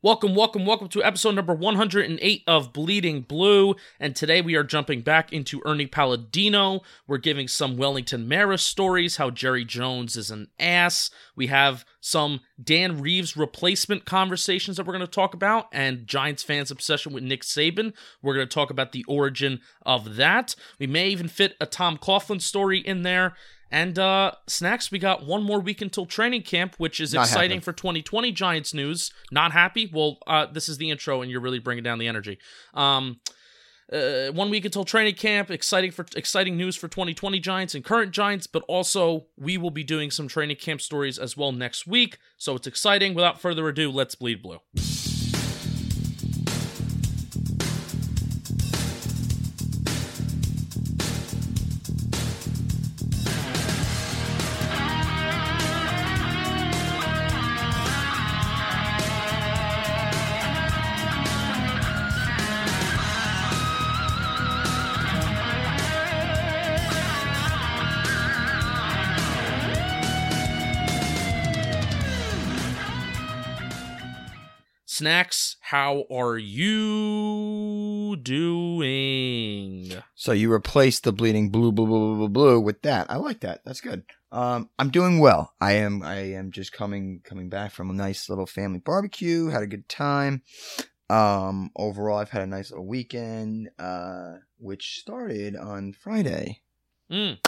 Welcome, welcome, welcome to episode number 108 of Bleeding Blue. And today we are jumping back into Ernie Palladino. We're giving some Wellington Mara's stories, how Jerry Jones is an ass. We have some Dan Reeves replacement conversations that we're going to talk about, and Giants fans' obsession with Nick Saban. We're going to talk about the origin of that. We may even fit a Tom Coughlin story in there. And uh snacks, we got one more week until training camp, which is Not exciting happy. for 2020 Giants news. Not happy? Well, uh this is the intro and you're really bringing down the energy. Um uh, one week until training camp, exciting for exciting news for 2020 Giants and current Giants, but also we will be doing some training camp stories as well next week. So it's exciting. Without further ado, let's bleed blue. Snacks, how are you doing? So you replace the bleeding blue, blue, blue, blue, blue, blue with that. I like that. That's good. Um, I'm doing well. I am. I am just coming coming back from a nice little family barbecue. Had a good time. Um, overall, I've had a nice little weekend. Uh, which started on Friday. Mm.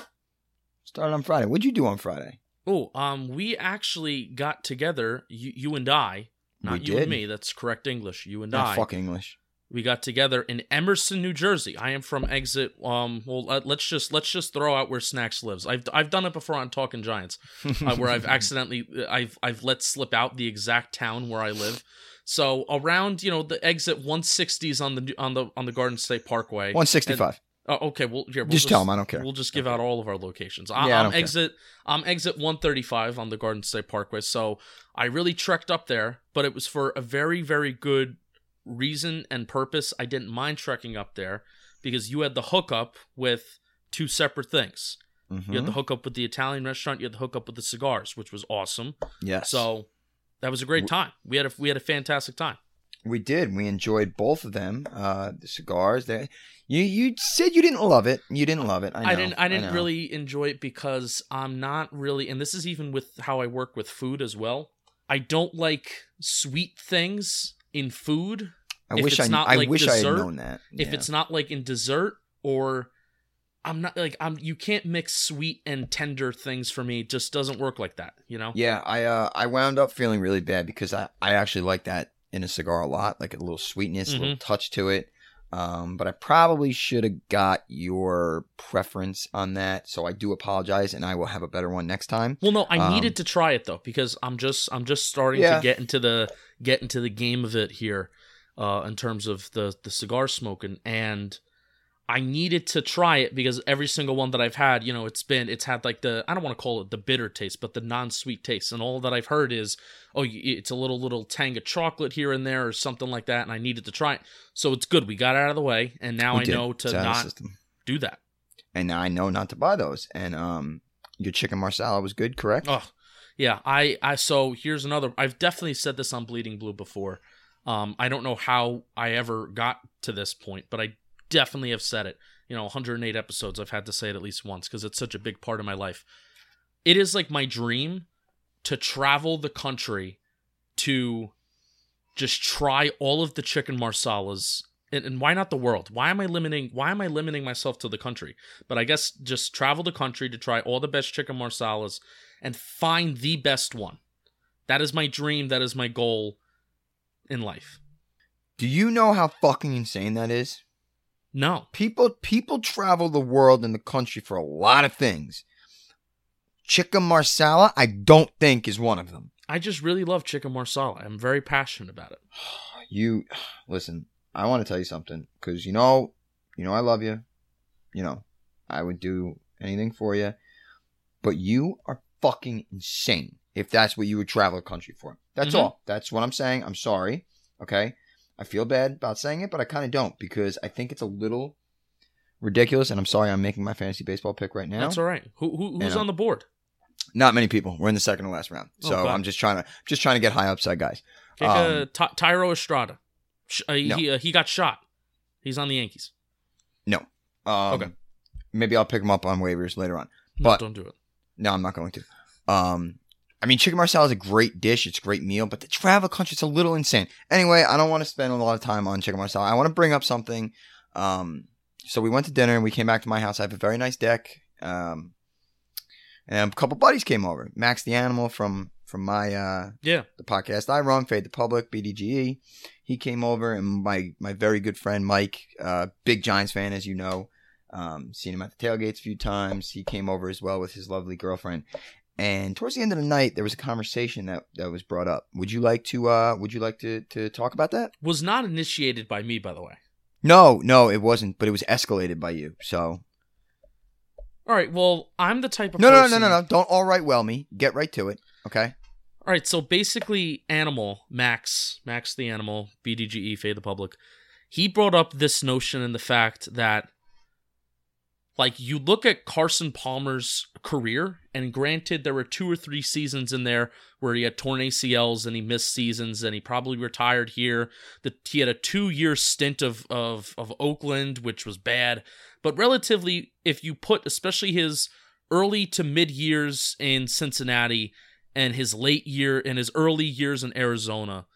Started on Friday. What'd you do on Friday? Oh, um, we actually got together, you, you and I, not We you did? and me. That's correct English. You and Not I. Fuck English. we got together in Emerson, New Jersey. I am from Exit. Um, well, let- let's just let's just throw out where Snacks lives. I've I've done it before on Talking Giants, uh, where I've accidentally I've I've let slip out the exact town where I live. So around you know the exit 160s on the on the on the Garden State Parkway. 165. Oh, okay. Well, here, we'll Just tell 'em, I don't care. We'll just give out all of our locations. I, Yeah, I I'm care. exit. I'm exit 135 on the Garden State Parkway. So I really trekked up there, but it was for a very, very good reason and purpose. I didn't mind trekking up there because you had the hookup with two separate things. Mhm. You had the hookup with the Italian restaurant. You had the hookup with the cigars, which was awesome. Yes. So that was a great time. We had a we had a fantastic time. We did. We enjoyed both of them. Uh, the cigars. They, you you said you didn't love it. You didn't love it. I, know, I didn't I didn't know. really enjoy it because I'm not really and this is even with how I work with food as well. I don't like sweet things in food. I if wish it's I. not I like wish I had known that. If it's not like in dessert or I'm not like I'm you can't mix sweet and tender things for me. It just doesn't work like that, you know? Yeah, I uh I wound up feeling really bad because I I actually like that in a cigar a lot, like a little sweetness, a little Mm-hmm. touch to it. Um, but I probably should have got your preference on that, so I do apologize, and I will have a better one next time. Well, no, I Um, needed to try it though because I'm just I'm just starting Yeah. to get into the get into the game of it here, uh, in terms of the the cigar smoking, and I needed to try it because every single one that I've had, you know, it's been it's had like the I don't want to call it the bitter taste, but the non-sweet taste, and all that I've heard is oh, it's a little little tang of chocolate here and there or something like that, and I needed to try it, so it's good. We got out of the way, and now We I did. know to It's out of the not do that. and now I know not to buy those. And um, your chicken marsala was good, correct? Oh, yeah. I, I, so here's another. I've definitely said this on Bleeding Blue before. Um, I don't know how I ever got to this point, but I definitely have said it. You know, 108 episodes. I've had to say it at least once because it's such a big part of my life. It is like my dream to travel the country to just try all of the chicken marsalas and, and why not the world why am i limiting why am i limiting myself to the country but i guess just travel the country to try all the best chicken marsalas and find the best one that is my dream that is my goal in life Do you know how fucking insane that is? No People people travel the world and the country for a lot of things. Chicken marsala, I don't think is one of them. I just really love chicken marsala. I'm very passionate about it. You listen. I want to tell you something because you know, you know, I love you. You know, I would do anything for you, but you are fucking insane if that's what you would travel a country for. That's Mhm. all. That's what I'm saying. I'm sorry. Okay. I feel bad about saying it, but I kind of don't because I think it's a little ridiculous. And I'm sorry I'm making my fantasy baseball pick right now. That's all right. Who, who who's know. on the board? Not many people. We're in the second to last round, Oh, so God. I'm just trying to just trying to get high upside guys. Take Um, uh, Ty- Thairo Estrada. Sh- uh, No. He uh, he got shot. He's on the Yankees. No. Um, Okay. Maybe I'll pick him up on waivers later on. No, But- don't do it. No, I'm not going to. Um, I mean, chicken marsala is a great dish. It's a great meal, but the travel country, it's a little insane. Anyway, I don't want to spend a lot of time on chicken marsala. I want to bring up something. Um, so we went to dinner and we came back to my house. I have a very nice deck. Um, and a couple buddies came over. Max the animal from from my uh Yeah. the podcast I run, Fade the Public, BDGE. He came over, and my my very good friend Mike, uh, big Giants fan, as you know, um, seen him at the tailgates a few times. He came over as well with his lovely girlfriend. And towards the end of the night, there was a conversation that, that was brought up. Would you like to uh, Would you like to to talk about that? Was not initiated by me, by the way. No, no, it wasn't. But it was escalated by you. So All right. Well, I'm the type of no, no, no, no, no, no. Don't all right well me. Get right to it. Okay. All right, so basically, Animal Max, Max the Animal, BDGE, Fade the Public, he brought up this notion and the fact that, like, you look at Carson Palmer's career, and granted, there were two or three seasons in there where he had torn ACLs and he missed seasons, and he probably retired here. That he had a two-year stint of of of Oakland, which was bad, but relatively, if you put especially his early to mid years in Cincinnati and his late year and his early years in Arizona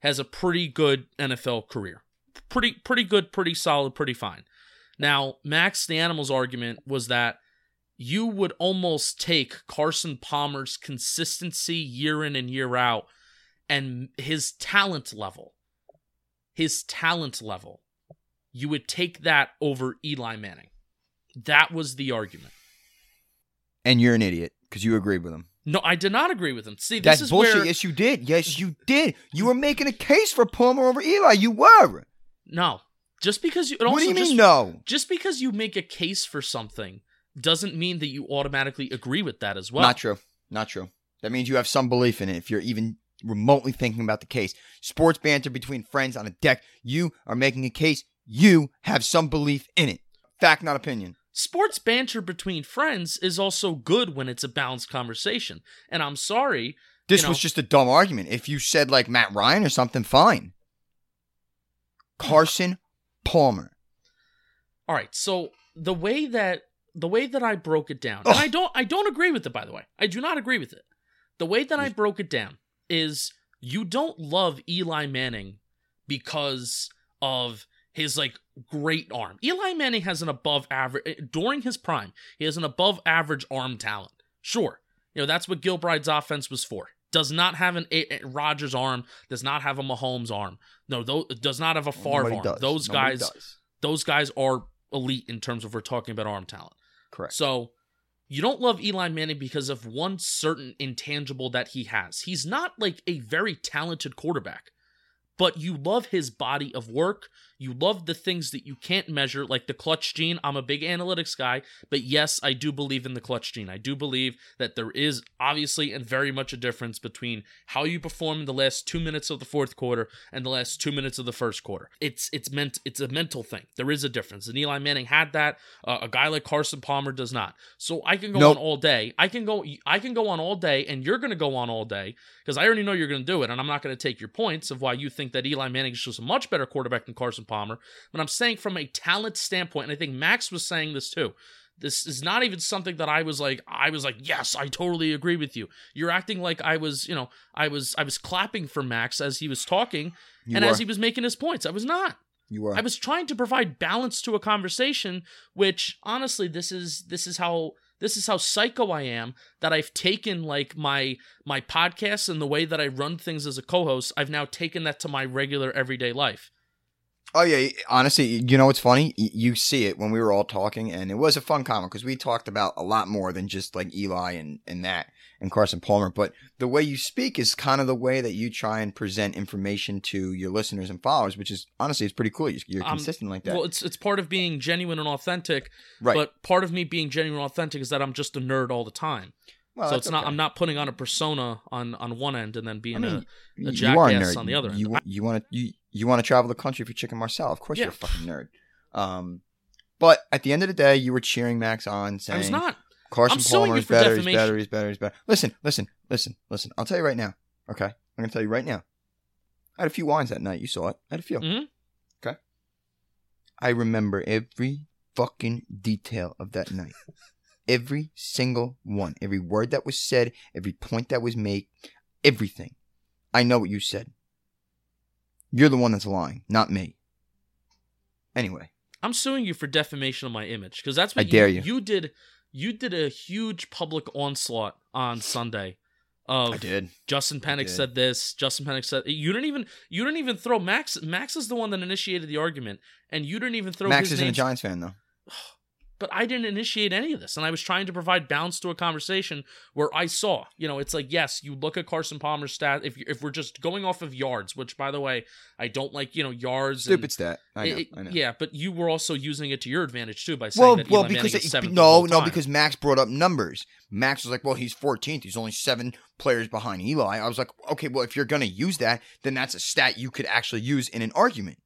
has a pretty good NFL career. Pretty pretty good, pretty solid, pretty fine. Now, Max the Animal's argument was that you would almost take Carson Palmer's consistency year in and year out and his talent level. His talent level. You would take that over Eli Manning. That was the argument. And you're an idiot because you agreed with him. No, I did not agree with him. See, this That's is bullshit. where Yes, you did. Yes, you did. You were making a case for Palmer over Eli. You were. no. Just because you and what also do you just, no? just because you make a case for something doesn't mean that you automatically agree with that as well. Not true. Not true. That means you have some belief in it. If you're even remotely thinking about the case, sports banter between friends on a deck, you are making a case. You have some belief in it. Fact, not opinion. Sports banter between friends is also good when it's a balanced conversation. And I'm sorry, This You know- was just a dumb argument. If you said like Matt Ryan or something, fine. Carson Palmer. All right, so the way that the way that I broke it down, and oh. I don't I don't agree with it by the way. I do not agree with it. The way that I broke it down is you don't love Eli Manning because of his like great arm. Eli Manning has an above average eh, during his prime. He has an above average arm talent. Sure. You know, that's what Gilbride's offense was for. Does not have an a- a- Rodgers arm, does not have a Mahomes arm. No, those, does not have a Favre Nobody arm. does. Those Nobody guys does. those guys are elite in terms of we're talking about arm talent. Correct. So you don't love Eli Manning because of one certain intangible that he has. He's not like a very talented quarterback, but you love his body of work. You love the things that you can't measure, like the clutch gene. I'm a big analytics guy, but yes, I do believe in the clutch gene. I do believe that there is obviously and very much a difference between how you perform in the last two minutes of the fourth quarter and the last two minutes of the first quarter. It's it's meant it's a mental thing. There is a difference, and Eli Manning had that. Uh, a guy like Carson Palmer does not. So I can go Nope. on all day. I can go. I can go on all day, and you're going to go on all day because I already know you're going to do it, and I'm not going to take your points of why you think that Eli Manning is just a much better quarterback than Carson Palmer. But I'm saying from a talent standpoint, and I think Max was saying this too. This is not even something that I was like. I was like, yes, I totally agree with you. You're acting like I was, you know, I was, I was clapping for Max as he was talking You and as he was making his points. I was not. you were. I was trying to provide balance to a conversation, which honestly, this is this is how this is how psycho I am that I've taken like my my podcasts and the way that I run things as a co-host. I've now taken that to my regular everyday life. Oh yeah, honestly, you know what's funny? You see it when we were all talking, and it was a fun comment because we talked about a lot more than just like Eli and and that and Carson Palmer. But the way you speak is kind of the way that you try and present information to your listeners and followers, which is honestly it's pretty cool. You're, you're Um, consistent like that, Well, it's it's part of being genuine and authentic. right? But part of me being genuine and authentic is that I'm just a nerd all the time. well, so it's not. I'm not putting on a persona on on one end and then being I mean, a you jackass a on the other You end. you want to you you want to travel the country for Chicken Marsala? Of course, Yeah. you're a fucking nerd. Um, but at the end of the day, you were cheering Max on, saying I was not. Carson I'm Palmer is better, he's better, he's better, he's better. Listen, listen, listen, listen. I'll tell you right now. Okay, I'm gonna tell you right now. I had a few wines that night. You saw it. I had a few. Mhm. Okay. I remember every fucking detail of that night. every single one. Every word that was said. Every point that was made. Everything. I know what you said. You're the one that's lying, not me. Anyway, I'm suing you for defamation of my image because that's what I dare you. You did. You did a huge public onslaught on Sunday. Of I did. Justin Pennick did. said this. Justin Pennick said you didn't even you didn't even throw Max. Max is the one that initiated the argument, and you didn't even throw Max name. a Giants fan though. Oh, but I didn't initiate any of this, and I was trying to provide balance to a conversation where I saw, you know, it's like yes, you look at Carson Palmer's stat. If if we're just going off of yards, which by the way, I don't like, you know, yards. and- Stupid stat. I know. it- I know. Yeah, but you were also using it to your advantage too by saying Well, that well, Eli because it, no, no, because Max brought up numbers. Max was like, "Well, he's 14th. He's only seven players behind Eli." I was like, "Okay, well, if you're gonna use that, then that's a stat you could actually use in an argument."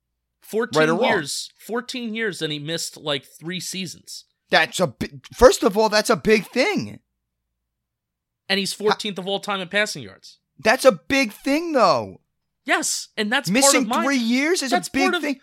Fourteen right or wrong. years, fourteen years, and he missed like three seasons, That's a bi- first of all, that's a big thing. and he's fourteenth of all time in passing yards. That's a big thing, though. Yes, and that's Missing part of my three years is a big of- thing.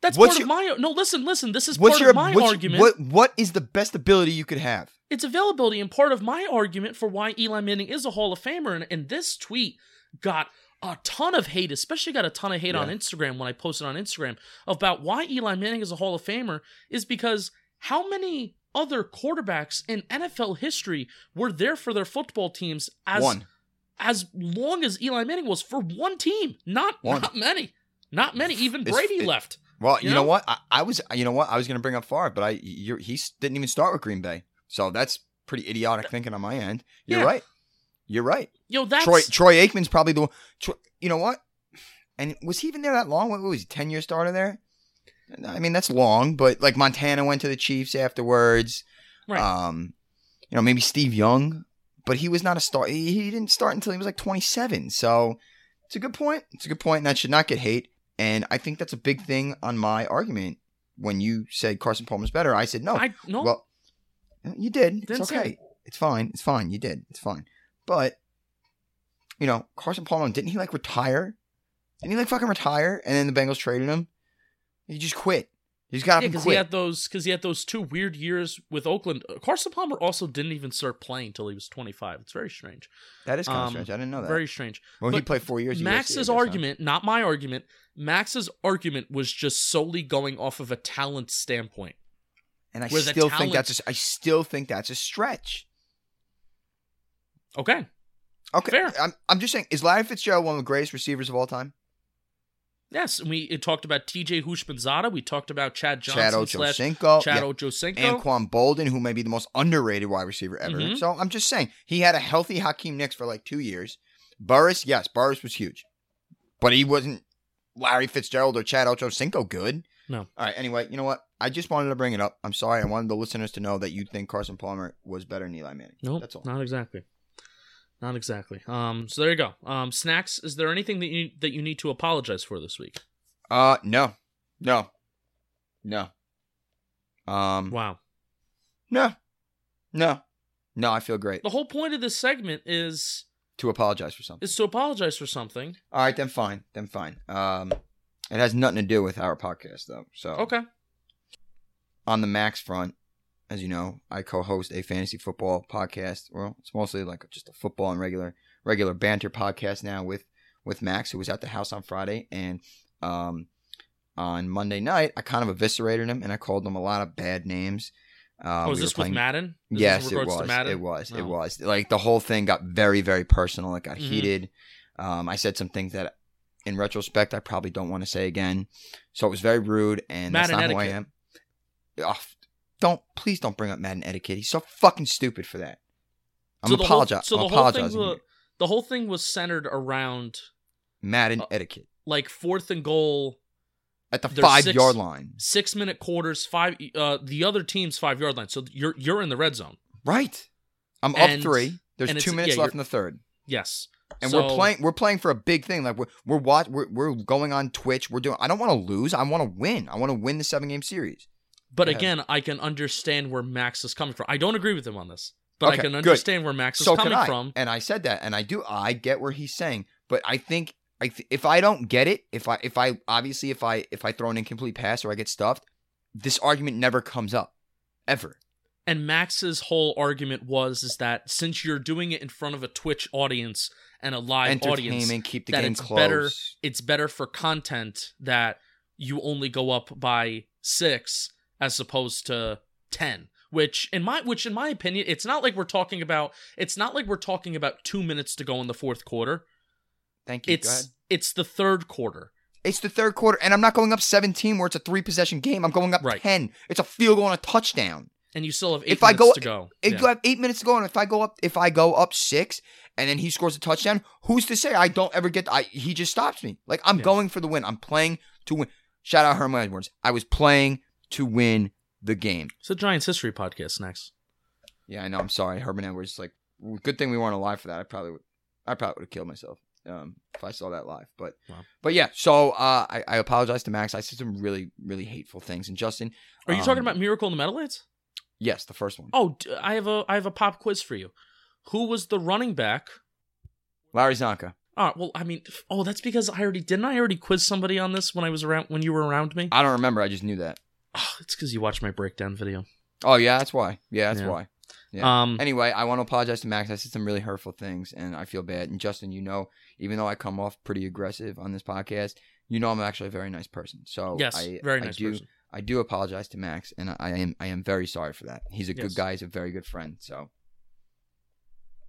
that's what's part your- of my no. Listen, listen. This is What's part your of my what's- argument. What what is the best ability you could have? it's availability and part of my argument for why Eli Manning is a Hall of Famer. And, and this tweet got a ton of hate, especially got a ton of hate on Instagram when I posted on Instagram about why Eli Manning is a Hall of Famer is because how many other quarterbacks in NFL history were there for their football teams as One. as long as Eli Manning was for one team? Not One. not many. Not many. Even Brady it- left. Well, you, know? know? what? I, I was, you know what? I was going to bring up Favre, but I, you're, he didn't even start with Green Bay, so that's pretty idiotic thinking on my end. You're Yeah. right. You're right. Yo, that's Troy Troy Aikman's probably the one. Troy, you know what? And was he even there that long? What was he? Ten year starter there? I mean, that's long, but like Montana went to the Chiefs afterwards. Right. Um, you know, maybe Steve Young, but he was not a star. He, he didn't start until he was like 27. So it's a good point. It's a good point, and that should not get hate. And I think that's a big thing on my argument. When you said Carson Palmer's better, I said no. I no Well, you did. It's Didn't say okay. It's fine. It's fine. You did. It's fine. But you know, Carson Palmer didn't he like retire? Didn't he like fucking retire? And then the Bengals traded him. He just quit. He's got Yeah, because he had those because he had those two weird years with Oakland. Carson Palmer also didn't even start playing until he was 25. It's very strange. that is kind of um, strange. I didn't know that. Very strange. well, he played four years. at USC, I Max's argument, not my argument. Max's argument was just solely going off of a talent standpoint. and I still think that's a, I still think that's a stretch. Okay, Okay, Fair. I'm I'm just saying, is Larry Fitzgerald one of the greatest receivers of all time? yes, and we it talked about T.J. Houshmandzadeh. We talked about Chad Johnson Chad Ochocinco, Chad yeah. Ochocinco. Anquan Boldin, who may be the most underrated wide receiver ever. Mhm. So I'm just saying, he had a healthy Hakeem Nicks for like two years. Burress, yes, Burress was huge, but he wasn't Larry Fitzgerald or Chad Ochocinco good. No. All right. Anyway, you know what? I just wanted to bring it up. I'm sorry. I wanted the listeners to know that you think Carson Palmer was better than Eli Manning. Nope, That's all. not exactly. Not exactly. Um, so there you go. Um, snacks. Is there anything that you that you need to apologize for this week? Uh, no, no, no. Um, Wow. no, no, no. I feel great The whole point of this segment is to apologize for something. is to apologize for something. All right, then fine, then fine. Um, it has nothing to do with our podcast though. So Okay. on the Max front, as you know, I co-host a fantasy football podcast. Well, it's mostly like just a football and regular regular banter podcast now with with Max, who was at the house on Friday, and um, on Monday night, I kind of eviscerated him and I called him a lot of bad names. Uh, oh, is we this playing- with Madden? Is yes, it was. Madden? It was. It Oh. was. Like the whole thing got very, very personal. It got Mhm. heated. Um, I said some things that in retrospect, I probably don't want to say again. So it was very rude, and that's Madden not who I am. Ugh, don't please don't bring up Madden etiquette. He's so fucking stupid for that. I'm So the whole- apologi- so the whole thing apologizing. wa- here. the whole thing was centered around Madden uh, etiquette like fourth and goal, at the five six- yard line. six minute quarters, five. Uh, the other team's five yard line. So you're you're in the red zone. Right. I'm And- up three. There's two minutes yeah, left in the third. Yes. and So- we're playing we're playing for a big thing like we're we're watch we're, we're going on twitch we're doing i don't want to lose i want to win i want to win the seven game series But Go ahead. again, I can understand where Max is coming from. I don't agree with him on this, but I Okay, can good. understand where Max is so coming from. and i said that and i do i get where he's saying but i think i th- if i don't get it if i if i obviously if i if i throw an incomplete pass or i get stuffed this argument never comes up ever And Max's whole argument was is that since you're doing it in front of a Twitch audience and a live audience, keep the that game it's close better- it's better for content that you only go up by six as opposed to ten. Which in my which in my opinion, it's not like we're talking about it's not like we're talking about two minutes to go in the fourth quarter. thank you. It's it's the third quarter. It's the third quarter, and I'm not going up 17 where it's a three possession game. I'm going up Right. 10. It's a field goal and a touchdown. And you still have eight If I minutes go- to go. If Yeah. you have eight minutes to go, and if I go up, if I go up six, and then he scores a touchdown, who's to say I don't ever get? I he just stops me. Like I'm Yeah. going for the win. I'm playing to win. Shout out Herman Edwards. I was playing to win the game. It's a Giants history podcast next. Yeah, I know. I'm sorry, Herman Edwards. Like, good thing we weren't alive for that. I probably would. I probably would have killed myself um, if I saw that live. But, Wow. but yeah. So uh, I, I apologize to Max. I said some really, really hateful things. And Justin, Are you um, talking about Miracle in the Meadowlands? Yes, the first one. Oh, I have a I have a pop quiz for you. Who was the running back? Larry Csonka. Oh, well, I mean, oh, that's because I already didn't I already quiz somebody on this when I was around when you were around me. I don't remember. I just knew that. Oh, it's because you watched my breakdown video. Oh yeah, that's why. Yeah, that's Yeah. why. Yeah. Um, Anyway, I want to apologize to Max. I said some really hurtful things, and I feel bad. And Justin, you know, even though I come off pretty aggressive on this podcast, you know I'm actually a very nice person. So yes, I, very I nice do, person. I do apologize to Max, and I, I am I am very sorry for that. He's a Yes. good guy. He's a very good friend. So All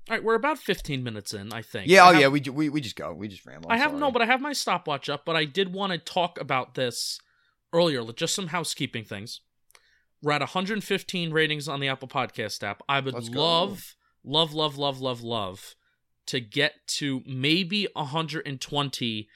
right, we're about 15 minutes in, I think. yeah, I oh have- yeah, we, ju- we we just go, we just ramble. I I'm have sorry. no, but I have my stopwatch up. But I did want to talk about this earlier. Just some housekeeping things. We're at 115 ratings on the Apple Podcast app. I would Let's go. love, love, love, love, love, love to get to maybe 120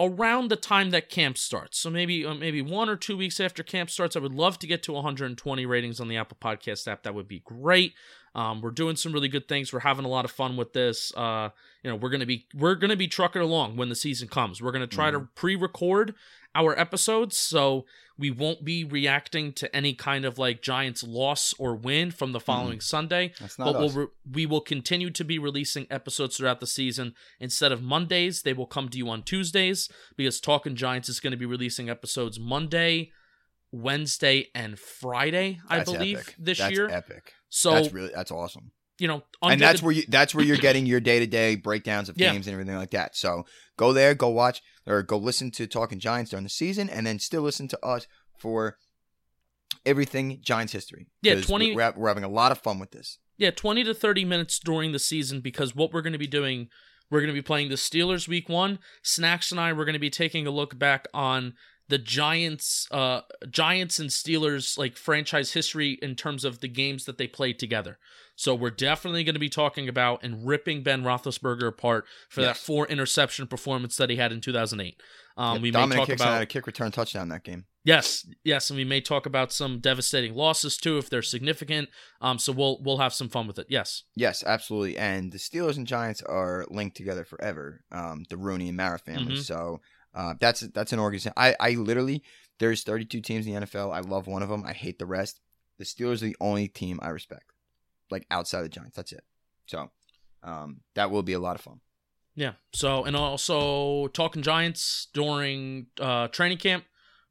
around the time that camp starts. So maybe uh, maybe one or two weeks after camp starts. I would love to get to 120 ratings on the Apple Podcast app. That would be great. Um, we're doing some really good things. We're having a lot of fun with this. Uh, you know, we're gonna be we're gonna be trucking along when the season comes. We're gonna try to pre-record our episodes, so we won't be reacting to any kind of like Giants loss or win from the following mm. Sunday. That's not But us. we'll re- we will continue to be releasing episodes throughout the season. Instead of Mondays, they will come to you on Tuesdays because Talking Giants is going to be releasing episodes Monday, Wednesday, and Friday. I That's believe epic. this That's year. epic. So that's really that's awesome. You know, and that's where you that's where you're getting your day to day breakdowns of Yeah. games and everything like that. So go there, go watch or go listen to Talking Giants during the season, and then still listen to us for everything Giants history. Yeah, 20 We're, we're having a lot of fun with this. Yeah, 20 to 30 minutes during the season because what we're going to be doing, we're going to be playing the Steelers week one. Snacks and I, we're going to be taking a look back on the Giants, uh, Giants and Steelers like franchise history in terms of the games that they played together. So we're definitely going to be talking about and ripping Ben Roethlisberger apart for that four interception performance that he had in 2008. Um, Yep, we may Domenik talk Hixon about had a kick return touchdown that game. Yes, yes, and we may talk about some devastating losses too if they're significant. Um, so we'll we'll have some fun with it. Yes. Yes, absolutely. And the Steelers and Giants are linked together forever. Um, the Rooney and Mara family. Mhm. So uh, that's that's an organization. I I literally there's 32 teams in the NFL. I love one of them. I hate the rest. The Steelers are the only team I respect, like outside the Giants. That's it. So um, that will be a lot of fun. Yeah. So and also talking Giants during uh, training camp.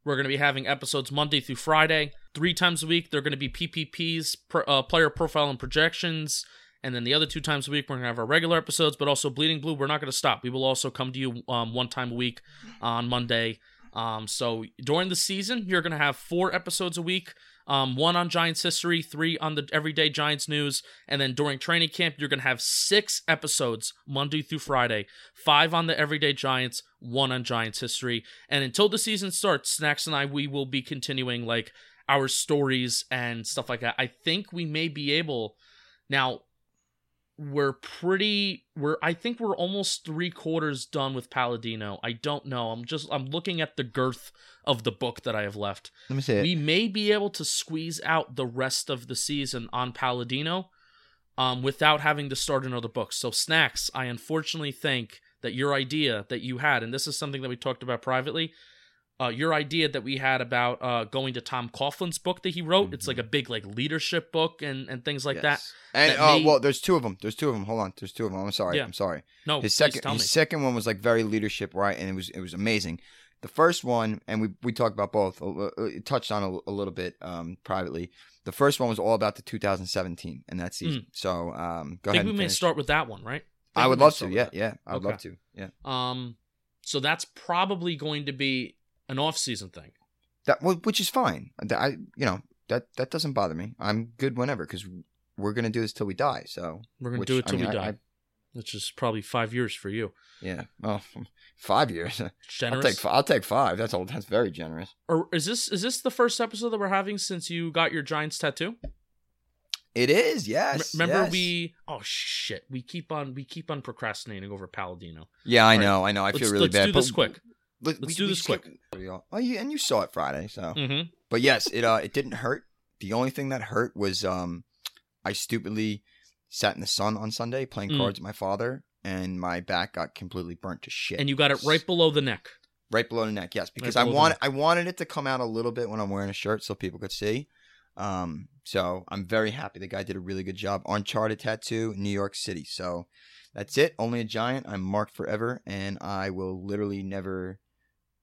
We're going to be having episodes Monday through Friday, three times a week. They're going to be PPPs, per, uh, player profile and projections, and then the other two times a week we're going to have our regular episodes. But also Bleeding Blue, we're not going to stop. We will also come to you um, one time a week on Monday. Um, so during the season, you're going to have four episodes a week. Um, one on Giants history, three on the everyday Giants news, and then during training camp, you're gonna have six episodes Monday through Friday, five on the everyday Giants, one on Giants history, and until the season starts, Snacks and I we will be continuing like our stories and stuff like that. I think we may be able now we're pretty we're I think we're almost three quarters done with Palladino. I don't know. I'm just I'm looking at the girth of the book that I have left. Let me see it. We may be able to squeeze out the rest of the season on Palladino um without having to start another book. So snacks, I unfortunately think that your idea that you had, and this is something that we talked about privately, uh, your idea that we had about uh, going to Tom Coughlin's book that he wrote. It's like a big like leadership book and, and things like that. And that uh, may- well, there's two of them. There's two of them. Hold on. There's two of them. I'm sorry. Yeah. I'm sorry. No, his second his me. second one was like very leadership right and it was it was amazing the first one and we we talked about both touched on a, a little bit um privately the first one was all about the 2017 and that season so um go I think ahead we may finish. start with that one, right? i think would love to yeah yeah i would Okay. love to yeah Um, so that's probably going to be an off-season thing. that which is fine That- i you know that that doesn't bother me i'm good whenever because we're gonna do this till we die so We're gonna which, do it I till mean, we I- die, I- which is probably five years for you. yeah oh five years i'll Generous. take i'll take five that's all that's very generous or is this is this the first episode that we're having since you got your Giants tattoo? it is yes Remember yes. we? Oh shit! We keep on we keep on procrastinating over Palladino. Yeah, I Right. know, I know. I let's, feel really let's bad. do this quick. Let, Let's do this quick. Oh, you, and you saw it Friday, so. Mm-hmm. But yes, it uh, it didn't hurt. The only thing that hurt was um, I stupidly sat in the sun on Sunday playing Mm. cards with my father, and my back got completely burnt to shit. And you got it right below the neck. right below the neck. Yes, because Right I wanted. I wanted it to come out a little bit when I'm wearing a shirt so people could see. Um, so I'm very happy. The guy did a really good job. Uncharted tattoo, New York City. So that's it. Only a giant. I'm marked forever, and I will literally never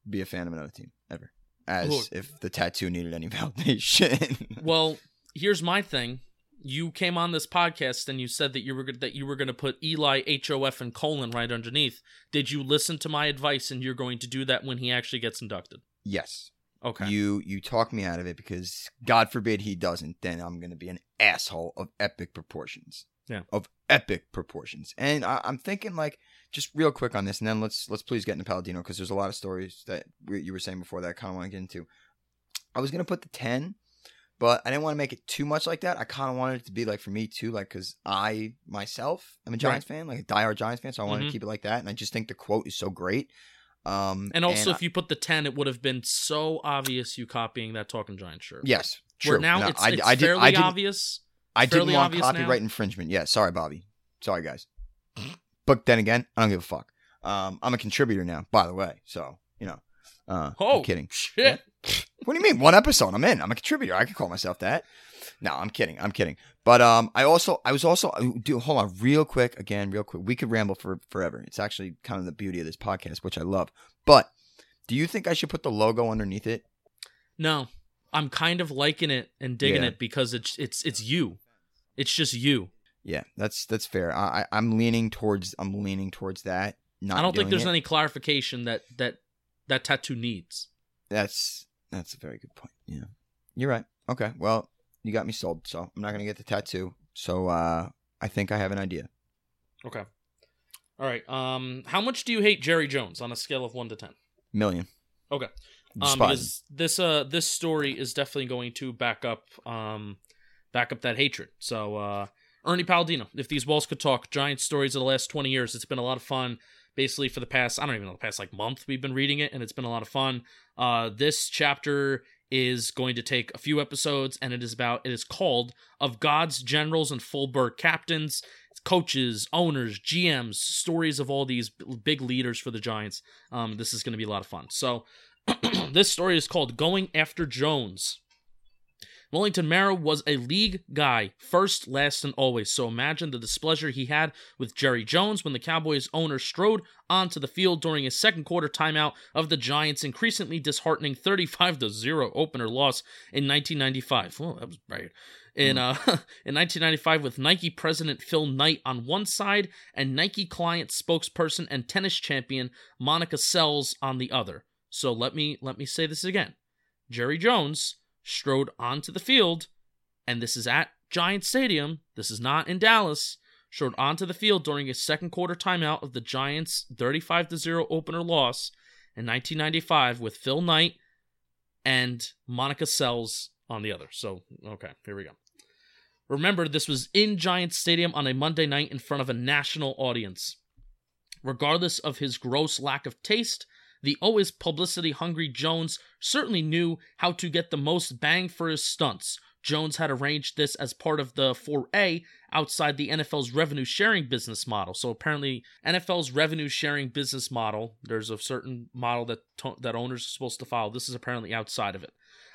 be a fan of another team ever. As Look. if the tattoo needed any validation. Well, here's my thing. You came on this podcast and you said that you were that you were going to put Eli H O F and colon right underneath. Did you listen to my advice and you're going to do that when he actually gets inducted? yes. Okay. You you talk me out of it because God forbid he doesn't, then I'm gonna be an asshole of epic proportions. Yeah. Of epic proportions. And I, I'm thinking like just real quick on this, and then let's let's please get into Palladino because there's a lot of stories that we, you were saying before that I kind of want to get into. I was gonna put the ten, but I didn't want to make it too much like that. I kind of wanted it to be like for me too, like because I myself am a Giants fan, like a diehard Giants fan, so I wanted Mhm. to keep it like that. And I just think the quote is so great. Um, and also, I- if you put the 10, it would have been so obvious you copying that Talking Giant shirt. yes, Where true. now No, it's, I, it's I did, fairly I didn't, obvious. I didn't want obvious now? copyright infringement. Yeah, sorry, Bobby. Sorry, guys. But then again, I don't give a fuck. Um, I'm a contributor now, by the way. So you know, uh, Oh, I'm kidding. Shit. What do you mean? One episode, I'm in. I'm a contributor. I can call myself that. No, I'm kidding. I'm kidding. But um, I also, I was also, do hold on, real quick, again, real quick. We could ramble for forever. It's actually kind of the beauty of this podcast, which I love. But do you think I should put the logo underneath it? No, I'm kind of liking it and digging Yeah. it because it's it's it's you. It's just you. Yeah, that's that's fair. I, I I'm leaning towards, I'm leaning towards that. Not I don't think there's it. any clarification that that that tattoo needs. That's that's a very good point. Yeah, you're right. Okay, well, you got me sold. So I'm not gonna get the tattoo. So uh, I think I have an idea. Okay. All right. Um, how much do you hate Jerry Jones on a scale of one to ten? Million. Okay. Um, because this uh this story is definitely going to back up um back up that hatred. So uh Ernie Palladino, if these walls could talk, giant stories of the last twenty years. It's been a lot of fun. Basically, for the past I don't even know the past like month we've been reading it, and it's been a lot of fun. Uh, this chapter is going to take a few episodes, and it is about it is called "Of God's Generals and Fullberg Captains." Coaches, owners, GMs, stories of all these big leaders for the Giants. Um, this is going to be a lot of fun. So, this story is called Going After Jones. Wellington Mara was a league guy, first, last, and always. So imagine the displeasure he had with Jerry Jones when the Cowboys owner strode onto the field during his second quarter timeout of the Giants' increasingly disheartening 35 0 opener loss in 1995. Well, that was right. In uh in 1995 with Nike president Phil Knight on one side and Nike client spokesperson and tennis champion Monica Seles on the other. So let me let me say this again. Jerry Jones strode onto the field, and this is at Giant Stadium. This is not in Dallas. Strode onto the field during a second quarter timeout of the Giants' 35 0 opener loss in 1995 with Phil Knight and Monica Seles on the other. So, okay, here we go. Remember, this was in Giants Stadium on a Monday night in front of a national audience. Regardless of his gross lack of taste, the always publicity hungry Jones certainly knew how to get the most bang for his stunts. Jones had arranged this as part of the 4A outside the NFL's revenue sharing business model. So apparently, NFL's revenue sharing business model, there's a certain model that to- that owners are supposed to follow. This is apparently outside of it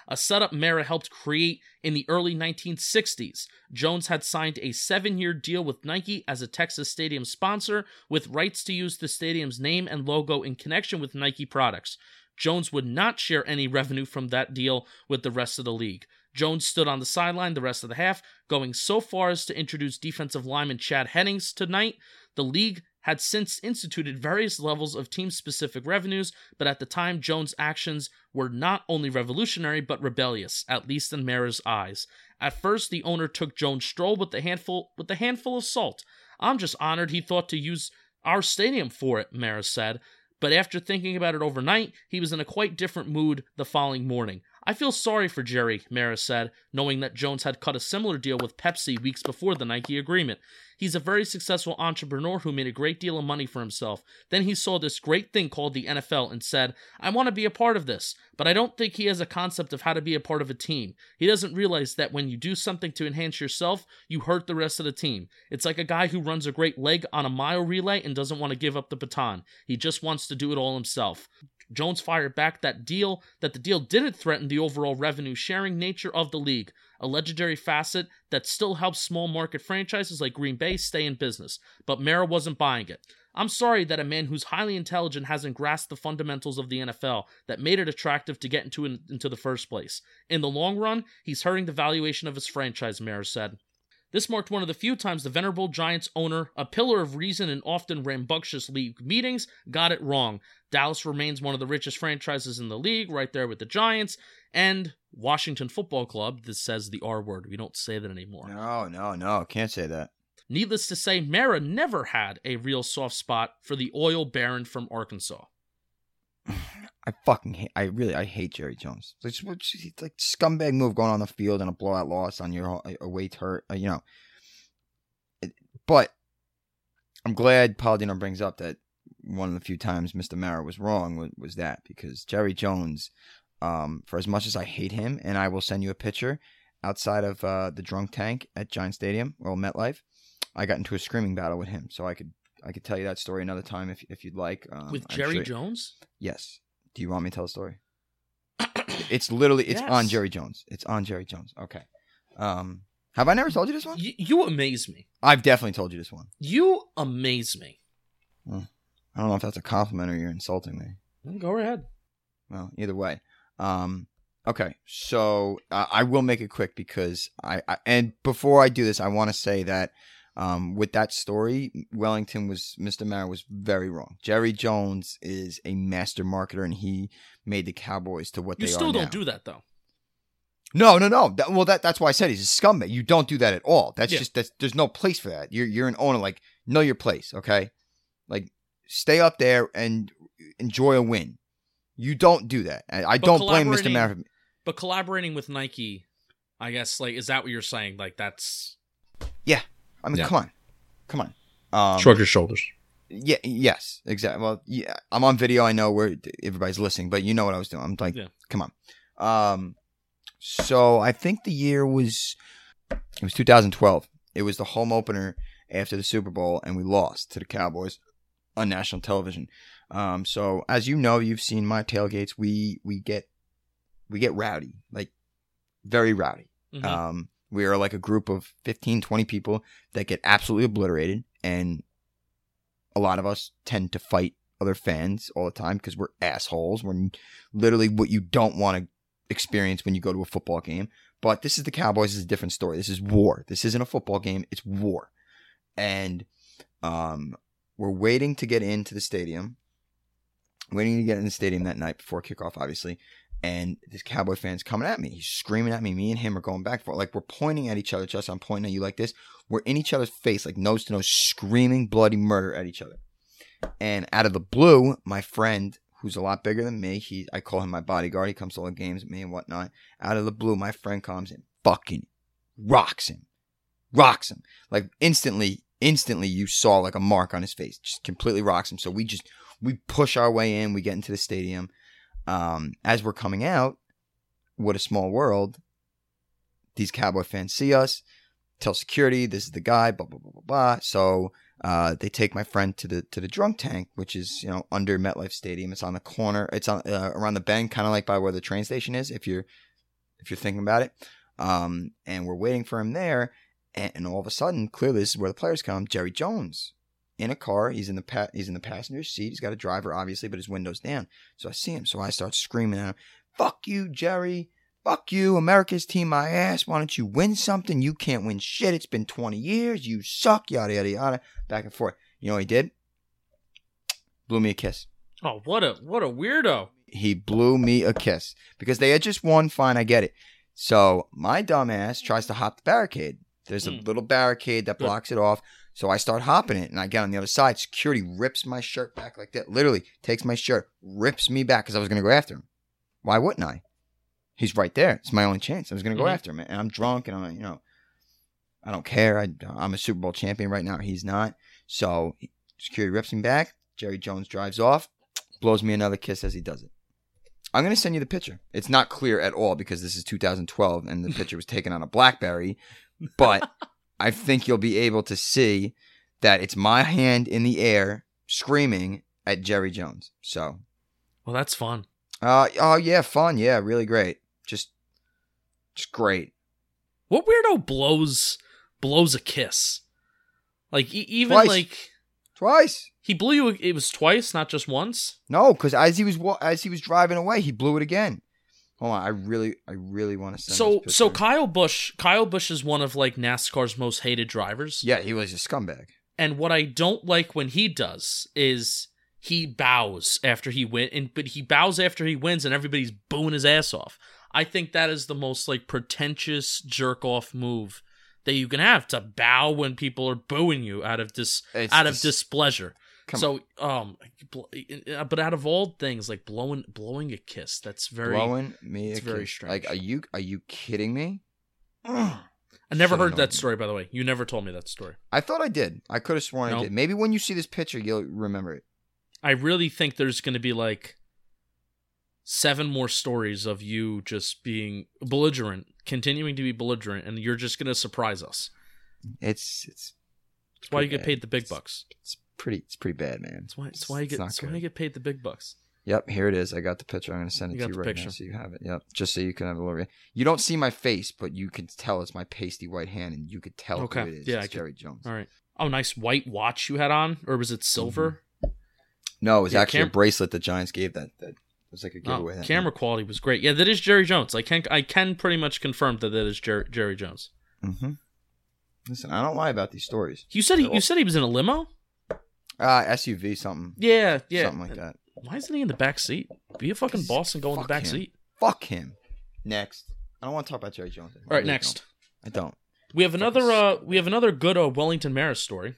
a setup Mara helped create in the early 1960s. Jones had signed a seven year deal with Nike as a Texas Stadium sponsor, with rights to use the stadium's name and logo in connection with Nike products. Jones would not share any revenue from that deal with the rest of the league. Jones stood on the sideline the rest of the half, going so far as to introduce defensive lineman Chad Hennings tonight. The league had since instituted various levels of team specific revenues, but at the time, Jones' actions were not only revolutionary but rebellious, at least in Mara's eyes. At first, the owner took Jones' stroll with a handful with a handful of salt. I'm just honored he thought to use our stadium for it, Mara said. But after thinking about it overnight, he was in a quite different mood the following morning. I feel sorry for Jerry, Mara said, knowing that Jones had cut a similar deal with Pepsi weeks before the Nike agreement. He's a very successful entrepreneur who made a great deal of money for himself. Then he saw this great thing called the NFL and said, I want to be a part of this. But I don't think he has a concept of how to be a part of a team. He doesn't realize that when you do something to enhance yourself, you hurt the rest of the team. It's like a guy who runs a great leg on a mile relay and doesn't want to give up the baton. He just wants to do it all himself. Jones fired back that deal that the deal didn't threaten the overall revenue sharing nature of the league, a legendary facet that still helps small market franchises like Green Bay stay in business. But Mara wasn't buying it. I'm sorry that a man who's highly intelligent hasn't grasped the fundamentals of the NFL that made it attractive to get into into the first place. In the long run, he's hurting the valuation of his franchise, Mara said. This marked one of the few times the venerable Giants owner, a pillar of reason in often rambunctious league meetings, got it wrong. Dallas remains one of the richest franchises in the league, right there with the Giants, and Washington Football Club. This says the R word. We don't say that anymore. No, no, no. Can't say that. Needless to say, Mara never had a real soft spot for the oil baron from Arkansas. I fucking hate. I really, I hate Jerry Jones. It's like, it's like scumbag move going on the field and a blowout loss on your away hurt. Uh, you know. It, but I'm glad Palladino brings up that one of the few times Mr. Mara was wrong was, was that because Jerry Jones, um, for as much as I hate him, and I will send you a picture outside of uh, the drunk tank at Giant Stadium or MetLife, I got into a screaming battle with him. So I could I could tell you that story another time if if you'd like. Um, with Jerry sure, Jones? Yes. Do you want me to tell the story? it's literally it's yes. on Jerry Jones. It's on Jerry Jones. Okay. Um, have I never told you this one? Y- you amaze me. I've definitely told you this one. You amaze me. Well, I don't know if that's a compliment or you're insulting me. Well, go ahead. Well, either way. Um, okay, so uh, I will make it quick because I, I and before I do this, I want to say that um, with that story, Wellington was Mr. Mara was very wrong. Jerry Jones is a master marketer, and he made the Cowboys to what you they are. You still don't now. do that though. No, no, no. That, well, that that's why I said he's a scumbag. You don't do that at all. That's yeah. just that's there's no place for that. You're you're an owner. Like know your place, okay? Like stay up there and enjoy a win. You don't do that. I, I don't blame Mr. Mara. But collaborating with Nike, I guess, like, is that what you're saying? Like, that's yeah. I mean, yeah. come on, come on. Um, Shrug your shoulders. Yeah. Yes. Exactly. Well, yeah. I'm on video. I know where everybody's listening, but you know what I was doing. I'm like, yeah. come on. Um. So I think the year was it was 2012. It was the home opener after the Super Bowl, and we lost to the Cowboys on national television. Um, so as you know, you've seen my tailgates. We we get we get rowdy, like very rowdy. Mm-hmm. Um, we are like a group of 15, 20 people that get absolutely obliterated. And a lot of us tend to fight other fans all the time because we're assholes. We're literally what you don't want to experience when you go to a football game. But this is the Cowboys. Is a different story. This is war. This isn't a football game. It's war. And um, we're waiting to get into the stadium, waiting to get in the stadium that night before kickoff, obviously. And this Cowboy fan's coming at me. He's screaming at me. Me and him are going back and forth. Like we're pointing at each other. Just I'm pointing at you like this. We're in each other's face, like nose to nose, screaming bloody murder at each other. And out of the blue, my friend, who's a lot bigger than me, he I call him my bodyguard. He comes to all the games with me and whatnot. Out of the blue, my friend comes and fucking rocks him, rocks him. Like instantly, instantly, you saw like a mark on his face. Just completely rocks him. So we just we push our way in. We get into the stadium. Um, as we're coming out, what a small world. These Cowboy fans see us, tell security this is the guy, blah blah blah blah blah. So uh, they take my friend to the to the drunk tank, which is you know under MetLife Stadium. It's on the corner. It's on uh, around the bend, kind of like by where the train station is. If you're if you're thinking about it, um, and we're waiting for him there, and, and all of a sudden, clearly this is where the players come. Jerry Jones in a car. He's in the pa- he's in the passenger seat. He's got a driver, obviously, but his window's down. So I see him. So I start screaming at him, "Fuck you, Jerry! Fuck you! America's team my ass. Why don't you win something? You can't win shit. It's been 20 years. You suck. Yada yada yada. Back and forth. You know what he did? Blew me a kiss. Oh, what a what a weirdo. He blew me a kiss because they had just won. Fine, I get it. So my dumbass tries to hop the barricade. There's a Mm. little barricade that blocks it off. So I start hopping it, and I get on the other side. Security rips my shirt back like that. Literally takes my shirt, rips me back because I was going to go after him. Why wouldn't I? He's right there. It's my only chance. I was going to go Mhm. after him, and I'm drunk, and I'm you know, I don't care. I, I'm a Super Bowl champion right now. He's not. So security rips me back. Jerry Jones drives off, blows me another kiss as he does it. I'm going to send you the picture. It's not clear at all because this is 2012 and the picture was taken on a Blackberry, but I think you'll be able to see that it's my hand in the air screaming at Jerry Jones. So, Well, that's fun. uh, oh yeah, fun, yeah, really great, just, just great. What weirdo blows blows a kiss? Like e- even Twice. like Twice. he blew you. It was twice, not just once. No, because as he was as he was driving away, he blew it again. Hold on, I really, I really want to send. So this so. Kyle Busch Kyle Busch is one of like NASCAR's most hated drivers. yeah, he was a scumbag. And what I don't like when he does is he bows after he win and but he bows after he wins and everybody's booing his ass off. I think that is the most like pretentious jerk off move that you can have to bow when people are booing you out of dis It's out of dis- displeasure. Come so um eh, eh, uh, but out of all things like blowing blowing a kiss that's very blowing me. it's a very kiss. strange. Like, are you are you kidding me? I never Should've heard that story by the way. You never told me that story. I thought I did. I could have sworn I did. Maybe when you see this picture, you'll remember it. I really think there's going to be like seven more stories of you just being belligerent, continuing to be belligerent, and you're just going to surprise us. It's it's That's why you get paid the big It's- bucks. It's pretty. It's pretty bad, man. That's why. That's It's- why you get. That's why you get paid the big bucks. Yep, here it is. I got the picture. I'm gonna send it You to you the right now so you have it. Yep, just so you can have a look. You don't see my face, but you can tell it's my pasty white hand, and you could tell Okay. who it is. Yeah, it's I could- Jerry Jones. All right. Oh, nice white watch you had on, or was it silver? No, it was Yeah, actually Cam- a bracelet the Giants gave that. That was like a Oh, giveaway. that camera quality was great. Yeah, that is Jerry Jones. I can I can pretty much confirm that that is Jer- Jerry Jones. Mm-hmm. Listen, I don't lie about these stories. You said he, you said he was in a limo. Uh, SUV, something, Yeah, yeah, something like that. Why isn't he in the back seat? Be a fucking boss and go in the back him. seat. Fuck him. Next, I don't want to talk about Jerry Jones. All right, really next. don't. I don't. We have another uh we have another good uh, Wellington Mara's story.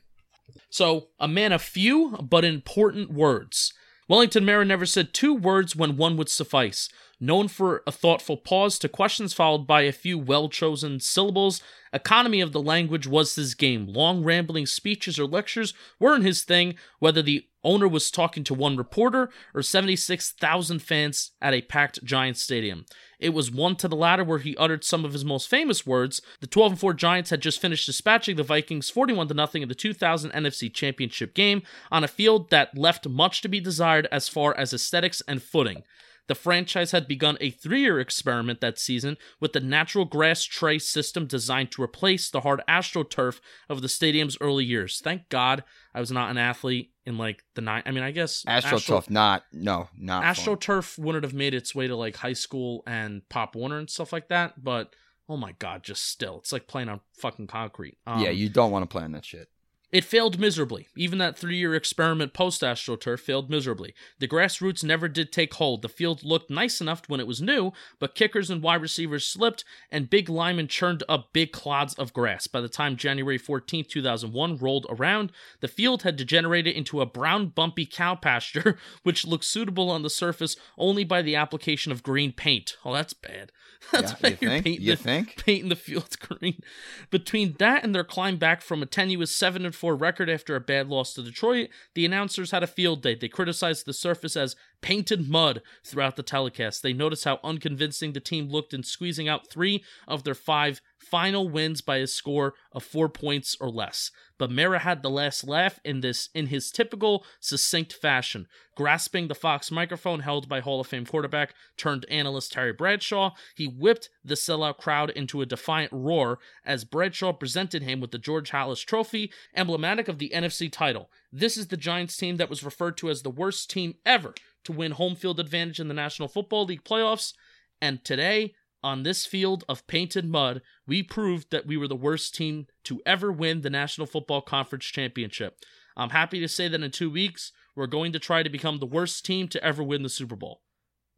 So, a man of few but important words. Wellington Mara never said two words when one would suffice. Known for a thoughtful pause to questions followed by a few well chosen syllables, economy of the language was his game. Long rambling speeches or lectures weren't his thing, whether the owner was talking to one reporter or 76,000 fans at a packed Giants stadium. It was one to the latter where he uttered some of his most famous words. The 12 4 Giants had just finished dispatching the Vikings 41 0 in the 2000 NFC Championship game on a field that left much to be desired as far as aesthetics and footing. The franchise had begun a three year experiment that season with the natural grass tray system designed to replace the hard astroturf of the stadium's early years. Thank God I was not an athlete in like the nine. I mean, I guess Astro not no, not fun. AstroTurf wouldn't have made its way to like high school and Pop Warner and stuff like that, but oh my god, just still, it's like playing on fucking concrete. Um, yeah, you don't want to play on that shit. It failed miserably. Even that three year experiment post AstroTurf failed miserably. The grassroots never did take hold. The field looked nice enough when it was new, but kickers and wide receivers slipped, and big linemen churned up big clods of grass. By the time January 14, 2001 rolled around, the field had degenerated into a brown, bumpy cow pasture, which looked suitable on the surface only by the application of green paint. Oh, that's bad. That's Yeah, why you you're think? painting You the, think? painting the field green. Between that and their climb back from a tenuous 7 and 4 record after a bad loss to Detroit, the announcers had a field day. They criticized the surface as painted mud throughout the telecast. They noticed how unconvincing the team looked in squeezing out three of their five final wins by a score of four points or less. But Mara had the last laugh in this in his typical succinct fashion, grasping the Fox microphone held by Hall of Fame quarterback turned analyst Terry Bradshaw. He whipped the sellout crowd into a defiant roar as Bradshaw presented him with the George Halas Trophy, emblematic of the NFC title. This is the Giants team that was referred to as the worst team ever to win home field advantage in the National Football League playoffs. And today, on this field of painted mud, we proved that we were the worst team to ever win the National Football Conference Championship. I'm happy to say that in two weeks, we're going to try to become the worst team to ever win the Super Bowl.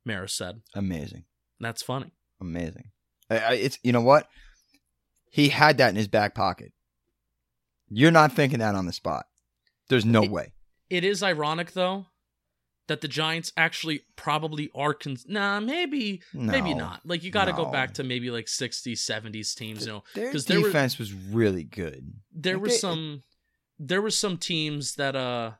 Mara said. Amazing. That's funny. Amazing. I, I, it's you know what? He had that in his back pocket. You're not thinking that on the spot. There's no It- way. It is ironic, though, that the Giants actually probably are. Con- nah, maybe, maybe not. Like, you got to go back to maybe like 60s, 70s teams, you know. Their 'cause there were- defense was really good. there Like were they- some there were some teams that uh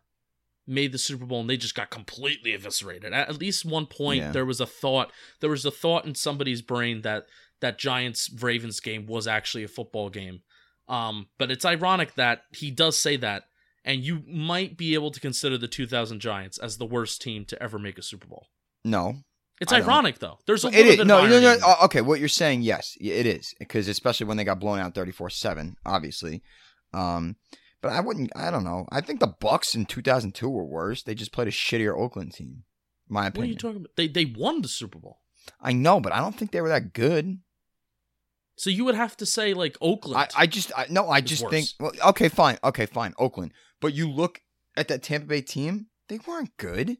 made the Super Bowl and they just got completely eviscerated. At, at least one point Yeah. there was a thought there was a thought in somebody's brain that that Giants Ravens game was actually a football game. Um but it's ironic that he does say that and you might be able to consider the 2000 Giants as the worst team to ever make a Super Bowl. No, It's I don't. ironic though. There's a it little is bit no, of no, no. there. oh, Okay, what you're saying, yes, it is because especially when they got blown out 34-7, obviously. Um, but I wouldn't. I don't know. I think the Bucs in 2002 were worse. They just played a shittier Oakland team. My opinion. What are you talking about? They they won the Super Bowl. I know, but I don't think they were that good. So you would have to say like Oakland. I, I just I, no, I just worse. think well, okay, fine, okay, fine, Oakland. But you look at that Tampa Bay team; they weren't good.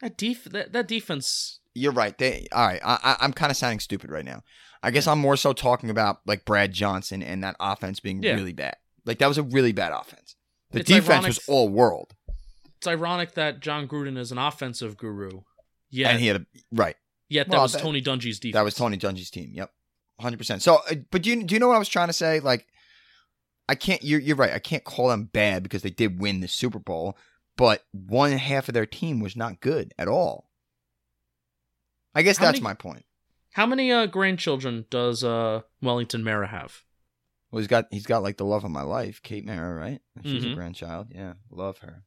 that def- that, that defense You're right. They all right. I, I, I'm kind of sounding stupid right now. I guess I'm more so talking about like Brad Johnson and that offense being Yeah. really bad. Like that was a really bad offense. The It's defense ironic- was all world, it's ironic that Jon Gruden is an offensive guru. Yeah, and he had a right. yet that well, was that- Tony Dungy's defense. That was Tony Dungy's team. Yep, hundred percent. So, uh, but do you do you know what I was trying to say? Like, I can't. You're you're right. I can't call them bad because they did win the Super Bowl, but one half of their team was not good at all. I guess How that's many- my point. How many uh, grandchildren does uh, Wellington Mara have? Well, he's got he's got like the love of my life, Kate Mara, right? She's Mhm. a grandchild. Yeah, love her.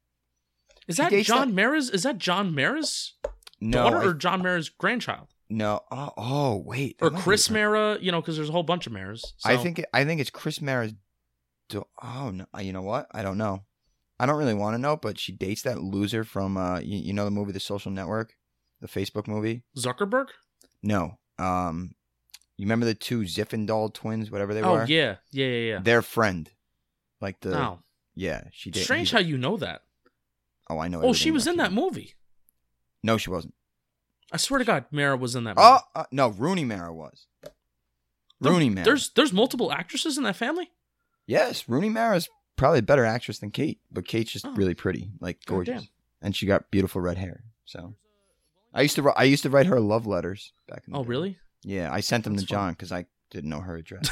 Is that John that- Mara's? Is that John Mara's No, daughter I- or John Mara's grandchild no. Oh, oh wait, or Chris Mara? You know, because there's a whole bunch of Maras. I think it, I think it's Chris Mara's. Do- oh no, you know what? I don't know. I don't really want to know, but she dates that loser from uh, you, you know the movie The Social Network, the Facebook movie. Zuckerberg. No, um, you remember the two Ziffendal twins, whatever they oh were? yeah, yeah, yeah, yeah. Their friend, like the oh, yeah, she did. strange he- how you know that. oh, I know. Oh, she was in that movie. No, she wasn't. I swear to God, Mara was in that. Movie. Oh uh, no, Rooney Mara was. Rooney Mara. There's there's multiple actresses in that family. Yes, Rooney Mara's probably a better actress than Kate, but Kate's just Oh. really pretty, like gorgeous, damn. and she got beautiful red hair. So I used to I used to write her love letters back in. The Oh day. really? Yeah, I sent them That's to. John because I didn't know her address.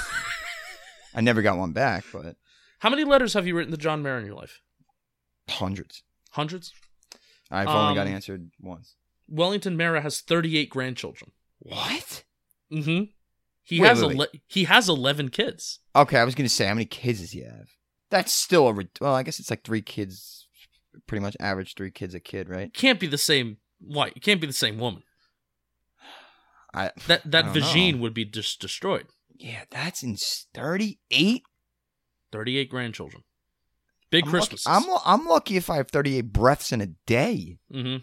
I never got one back, but How many letters have you written to John Mayer in your life? hundreds. Hundreds. I've only got Um, answered once. Wellington Mara has 38 grandchildren. What? Mm-hmm. He Wait, has wait, ele- he has 11 kids. Okay, I was gonna say how many kids does he have? That's still a rid- well. I guess it's like three kids, pretty much average three kids a kid, right? Can't be the same Why? It can't be the same woman. I That that I vagine know. would be just destroyed. yeah, that's in thirty eight. 38 grandchildren. Big I'm Christmas. I'm I'm lucky if I have thirty eight breaths in a day. mm-hmm.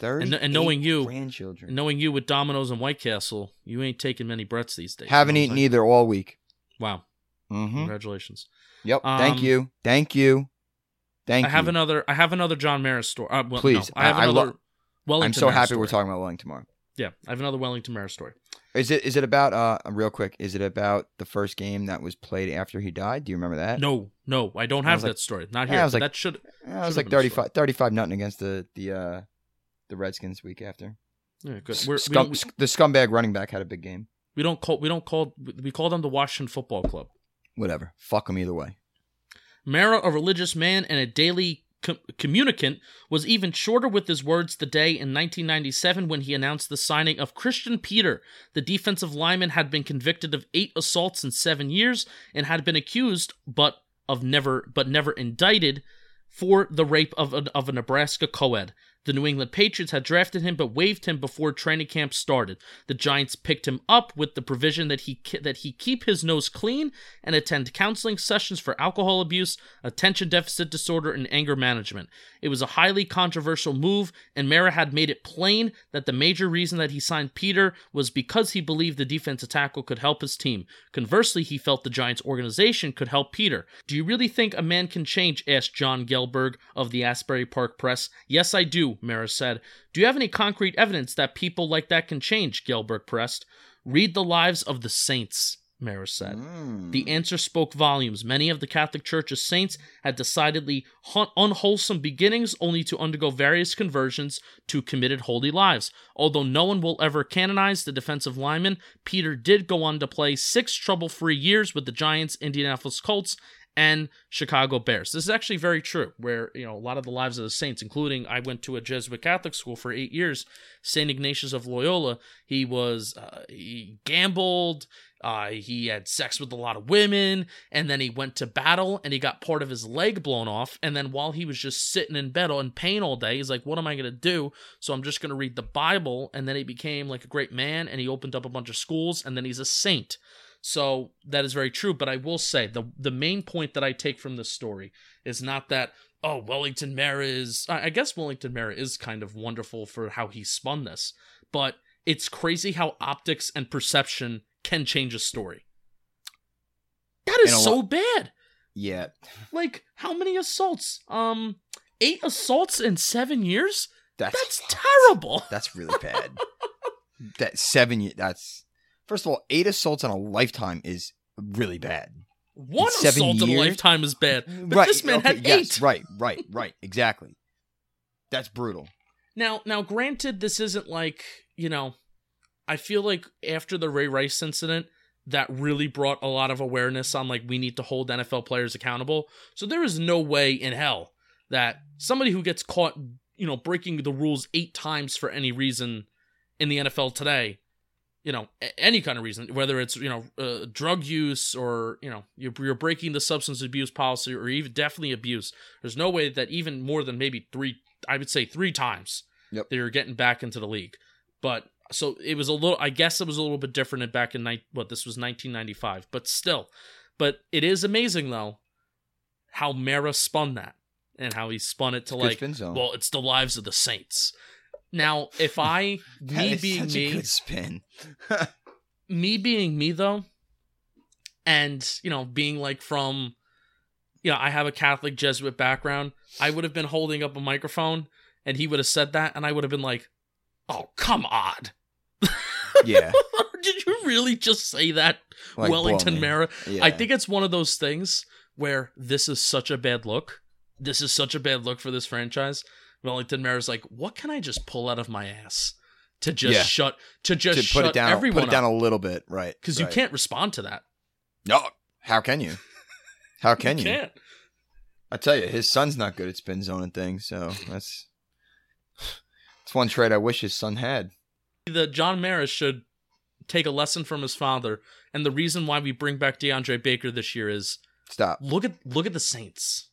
Thirty and knowing you- grandchildren Knowing you with Domino's and White Castle, you ain't taking many breaths these days. haven't You know eaten either all week. Wow. Mm-hmm. Congratulations. Yep. Um, Thank you. Thank you. Thank I have you. another. I have another John Mara's story. Uh, well, Please. no, I have I- I another. lo- Wellington I'm so Mara's happy story. we're talking about Wellington tomorrow. Yeah, I have another Wellington Mara's story. Is it is it about uh real quick? Is it about the first game that was played after he died? Do you remember that? No, no, I don't have was that like- story. Not here. I was like- that should. I was like been 35, 35 nothing against the the uh the Redskins week after. Yeah, good. We're, scum- don't, we, the scumbag running back had a big game. we don't call. We don't call. We call them the Washington Football Club. Whatever. Fuck them either way. Mara, a religious man and a daily com- communicant, was even shorter with his words the day in 1997 when he announced the signing of Christian Peter. The defensive lineman had been convicted of eight assaults in seven years and had been accused, but of never, but never indicted, for the rape of a, of a Nebraska co-ed. The New England Patriots had drafted him but waived him before training camp started. The Giants picked him up with the provision that he that he keep his nose clean and attend counseling sessions for alcohol abuse, attention deficit disorder, and anger management. It was a highly controversial move, and Mara had made it plain that the major reason that he signed Peter was because he believed the defensive tackle could help his team. Conversely, he felt the Giants organization could help Peter. Do you really think a man can change? asked John Gelberg of the Asbury Park Press. Yes, I do, Mara said. Do you have any concrete evidence that people like that can change? Gelberg pressed. Read the lives of the saints, Maris said. Mm. The answer spoke volumes. Many of the Catholic Church's saints had decidedly unwholesome beginnings only to undergo various conversions to committed holy lives. Although no one will ever canonize the defensive lineman, Peter did go on to play six trouble free years with the Giants, Indianapolis Colts, and Chicago Bears. This is actually very true, where, you know, a lot of the lives of the saints, including I went to a Jesuit Catholic school for eight years, St. Ignatius of Loyola. He was, uh, he gambled, uh, he had sex with a lot of women, and then he went to battle and he got part of his leg blown off. And then while he was just sitting in bed in pain all day, he's like, What am I going to do? So I'm just going to read the Bible. And then he became like a great man and he opened up a bunch of schools and then he's a saint. So that is very true. But I will say the the main point that I take from this story is not that oh Wellington Mara is I guess Wellington Mara is kind of wonderful for how he spun this, but it's crazy how optics and perception can change a story. That is so lo- bad. Yeah. Like how many assaults? Um, eight assaults in seven years. That's That's terrible. That's really bad. that seven years. That's first of all, eight assaults in a lifetime is really bad. One seven assault in a lifetime is bad, but this man had yes, eight. Right, right, right. Exactly. That's brutal. Now, now, granted, this isn't like you know. I feel like after the Ray Rice incident, that really brought a lot of awareness on like we need to hold NFL players accountable. So there is no way in hell that somebody who gets caught, you know, breaking the rules eight times for any reason in the NFL today, you know, any kind of reason, whether it's you know uh, drug use or you know you're, you're breaking the substance abuse policy or even definitely abuse. There's no way that even more than maybe three, I would say three times, Yep. they were getting back into the league. But so it was a little. I guess it was a little bit different in back in night. What this was 1995, but still, but it is amazing though how Mara spun that and how he spun it to Good like well, it's the lives of the saints. Now, if I me being me, spin. me being me though, and you know, being like from, you know, I have a Catholic Jesuit background. I would have been holding up a microphone, and he would have said that, and I would have been like, "Oh, come on." yeah. Did you really just say that, Like, Wellington. Mara? Yeah. I think it's one of those things where this is such a bad look. This is such a bad look for this franchise. Wellington Mara's like, what can I just pull out of my ass to just Yeah. shut to just to shut put it down, everyone put it down up? a little bit, right? Because you can't respond to that. No, how can you? How can you? can't. I tell you, his son's not good at spin zone and things, so that's that's one trait I wish his son had. The John Maris should take a lesson from his father, and the reason why we bring back DeAndre Baker this year is Stop. look at look at the Saints.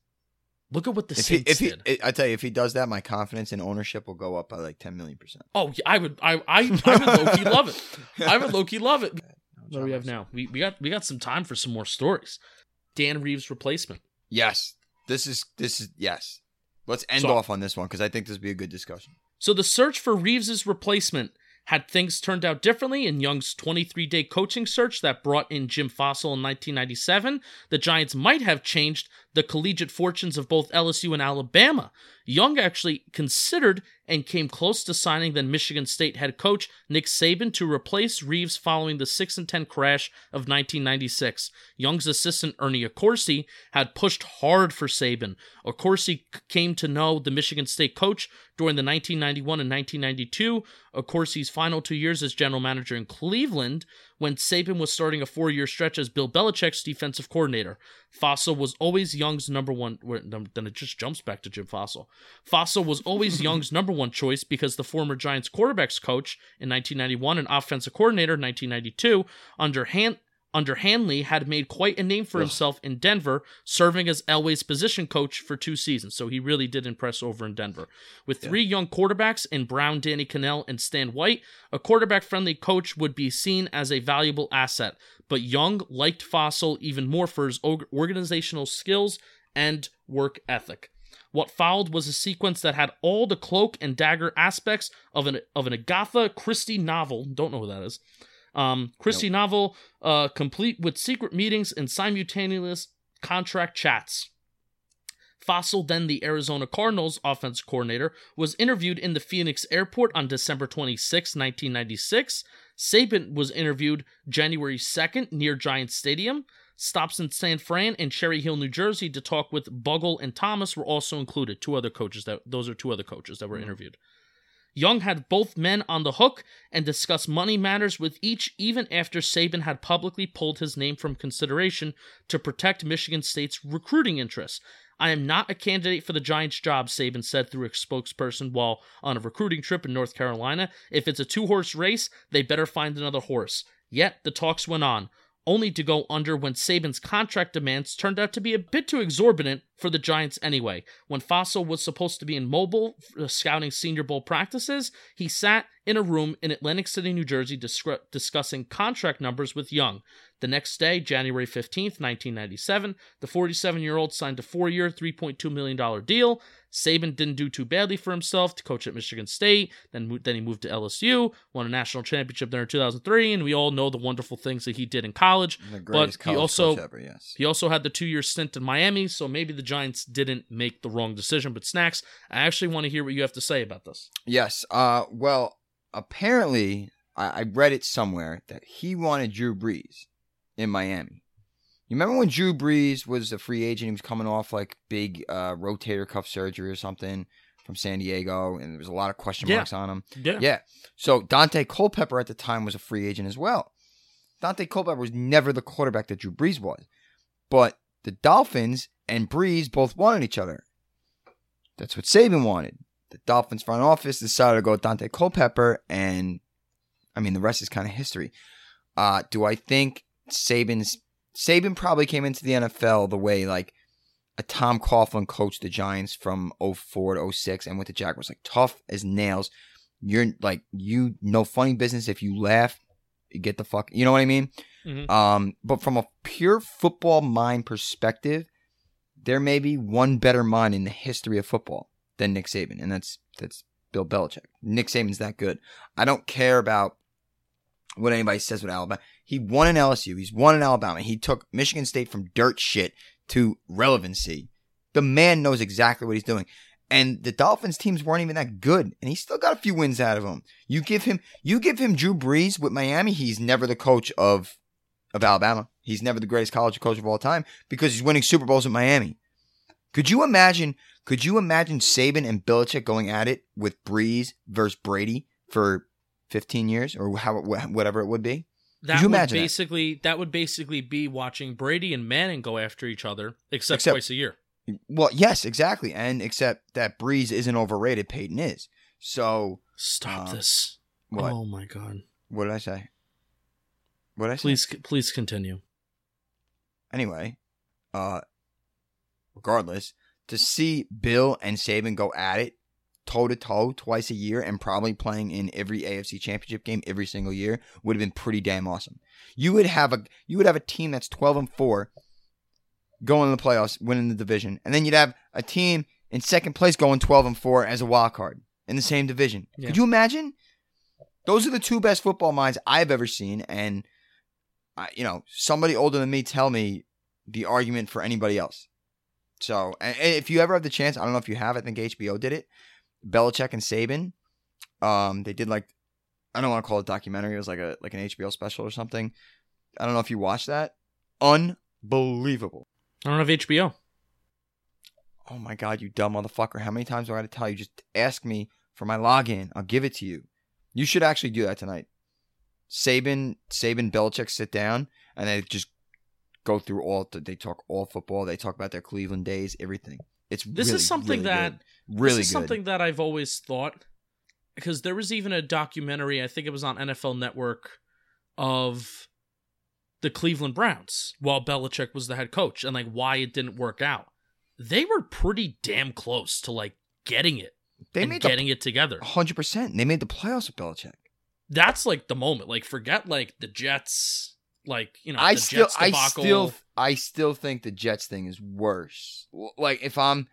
Look at what the If he, Saints if he, did. I tell you, if he does that, my confidence in ownership will go up by like ten million percent. oh, yeah, I would, I, I, I would low key love it. I would low key love it. What do we have now? We we got we got some time for some more stories. Dan Reeves replacement. Yes, this is this is yes. Let's end So- off on this one because I think this would be a good discussion. So the search for Reeves' replacement Had things turned out differently in Young's 23 day coaching search that brought in Jim Fassel in 1997, the Giants might have changed the collegiate fortunes of both LSU and Alabama. Young actually considered and came close to signing then Michigan State head coach Nick Saban to replace Reeves following the 6 and 10 crash of 1996. Young's assistant Ernie Accorsi had pushed hard for Saban. Accorsi came to know the Michigan State coach during the 1991 and 1992 Accorsi's final two years as general manager in Cleveland when Saban was starting a four year stretch as Bill Belichick's defensive coordinator. Fassel was always Young's number one. Then it just jumps back to Jim Fassel. Fassel was always Young's number one choice because the former Giants quarterbacks coach in 1991 and offensive coordinator in 1992 under Han- under Hanley had made quite a name for himself in Denver, serving as Elway's position coach for two seasons. So he really did impress over in Denver. With three yeah. young quarterbacks in Brown, Danny Kanell, and Stan White, a quarterback friendly coach would be seen as a valuable asset. But Young liked Fassel even more for his organizational skills and work ethic. What followed was a sequence that had all the cloak and dagger aspects of an of an Agatha Christie novel. Don't know who that is. Um, Christie nope. novel, uh, complete with secret meetings and simultaneous contract chats. Fassel, then the Arizona Cardinals offense coordinator, was interviewed in the Phoenix airport on December 26, 1996. Saban was interviewed January 2nd near Giant Stadium. Stops in San Fran and Cherry Hill, New Jersey to talk with Bugel and Thomas were also included. Two other coaches that those are two other coaches that were mm-hmm. Young had both men on the hook and discussed money matters with each even after Saban had publicly pulled his name from consideration to protect Michigan State's recruiting interests. I am not a candidate for the Giants job, Saban said through a spokesperson while on a recruiting trip in North Carolina. If it's a two horse race, they better find another horse. Yet the talks went on only to go under when Saban's contract demands turned out to be a bit too exorbitant for the Giants anyway. When Fassel was supposed to be in Mobile uh, scouting Senior Bowl practices, he sat in a room in Atlantic City, New Jersey, discussing contract numbers with Young. The next day, January 15th, 1997, the 47 year old signed a four year, $3.2 million deal. Saban didn't do too badly for himself to coach at Michigan State. Then, then he moved to LSU, won a national championship there in 2003, and we all know the wonderful things that he did in college. but he also ever, yes. he also had the two year stint in Miami, so maybe the Giants didn't make the wrong decision. But Snacks, I actually want to hear what you have to say about this. Yes. Uh. Well, apparently, I, I read it somewhere that he wanted Drew Brees in Miami. You remember when Drew Brees was a free agent? He was coming off like big uh, rotator cuff surgery or something from San Diego, and there was a lot of question marks yeah. on him. Yeah. Yeah. So Daunte Culpepper at the time was a free agent as well. Daunte Culpepper was never the quarterback that Drew Brees was. But the Dolphins and Brees both wanted each other. That's what Saban wanted. The Dolphins front office decided to go with Daunte Culpepper, and I mean, the rest is kind of history. Uh, do I think Saban's Saban probably came into the NFL the way like a Tom Coughlin coached the Giants from 04 to 06 and with the Jaguars, like tough as nails. You're like you no funny business if you laugh, you get the fuck. You know what I mean? Mm-hmm. Um, but from a pure football mind perspective, there may be one better mind in the history of football than Nick Saban, and that's that's Bill Belichick. Nick Saban's that good. I don't care about what anybody says with Alabama. He won in LSU. He's won in Alabama. He took Michigan State from dirt shit to relevancy. The man knows exactly what he's doing. And the Dolphins teams weren't even that good, and he still got a few wins out of them. You give him, you give him Drew Brees with Miami. He's never the coach of of Alabama. He's never the greatest college coach of all time because he's winning Super Bowls with Miami. Could you imagine? Could you imagine Saban and Belichick going at it with Brees versus Brady for 15 years or how whatever it would be? That would basically that? that? would basically be watching Brady and Manning go after each other, except, except, twice a year. Well, yes, exactly, and except that Brees isn't overrated, Peyton is. So stop uh, this. What? Oh my god! What did I say? What did I say? Please, please continue. Anyway, uh, regardless, to see Bill and Saban go at it toe to toe twice a year and probably playing in every AFC championship game every single year would have been pretty damn awesome. You would have a you would have a team that's 12 and 4 going to the playoffs, winning the division. And then you'd have a team in second place going 12 and 4 as a wild card in the same division. Yeah. Could you imagine? Those are the two best football minds I've ever seen, and I, you know, somebody older than me tell me the argument for anybody else. So, if you ever have the chance, I don't know if you have. I think HBO did it. Belichick and Saban, um, they did like, I don't want to call it a documentary. It was like a like an HBO special or something. I don't know if you watched that. Unbelievable. I don't have HBO. Oh my god, you dumb motherfucker! How many times do I got to tell you? Just ask me for my login. I'll give it to you. You should actually do that tonight. Saban, Saban, Belichick sit down and they just go through all. They talk all football. They talk about their Cleveland days, everything. It's This really, is something really that good. really this is good. something that I've always thought because there was even a documentary, I think it was on NFL Network, of the Cleveland Browns while Belichick was the head coach and like why it didn't work out. They were pretty damn close to like getting it they made getting it together. the hundred percent. They made the playoffs with Belichick. That's like the moment. Like forget like the Jets, like you know I the still, Jets I debacle. still, I still think the Jets thing is worse. Like if I'm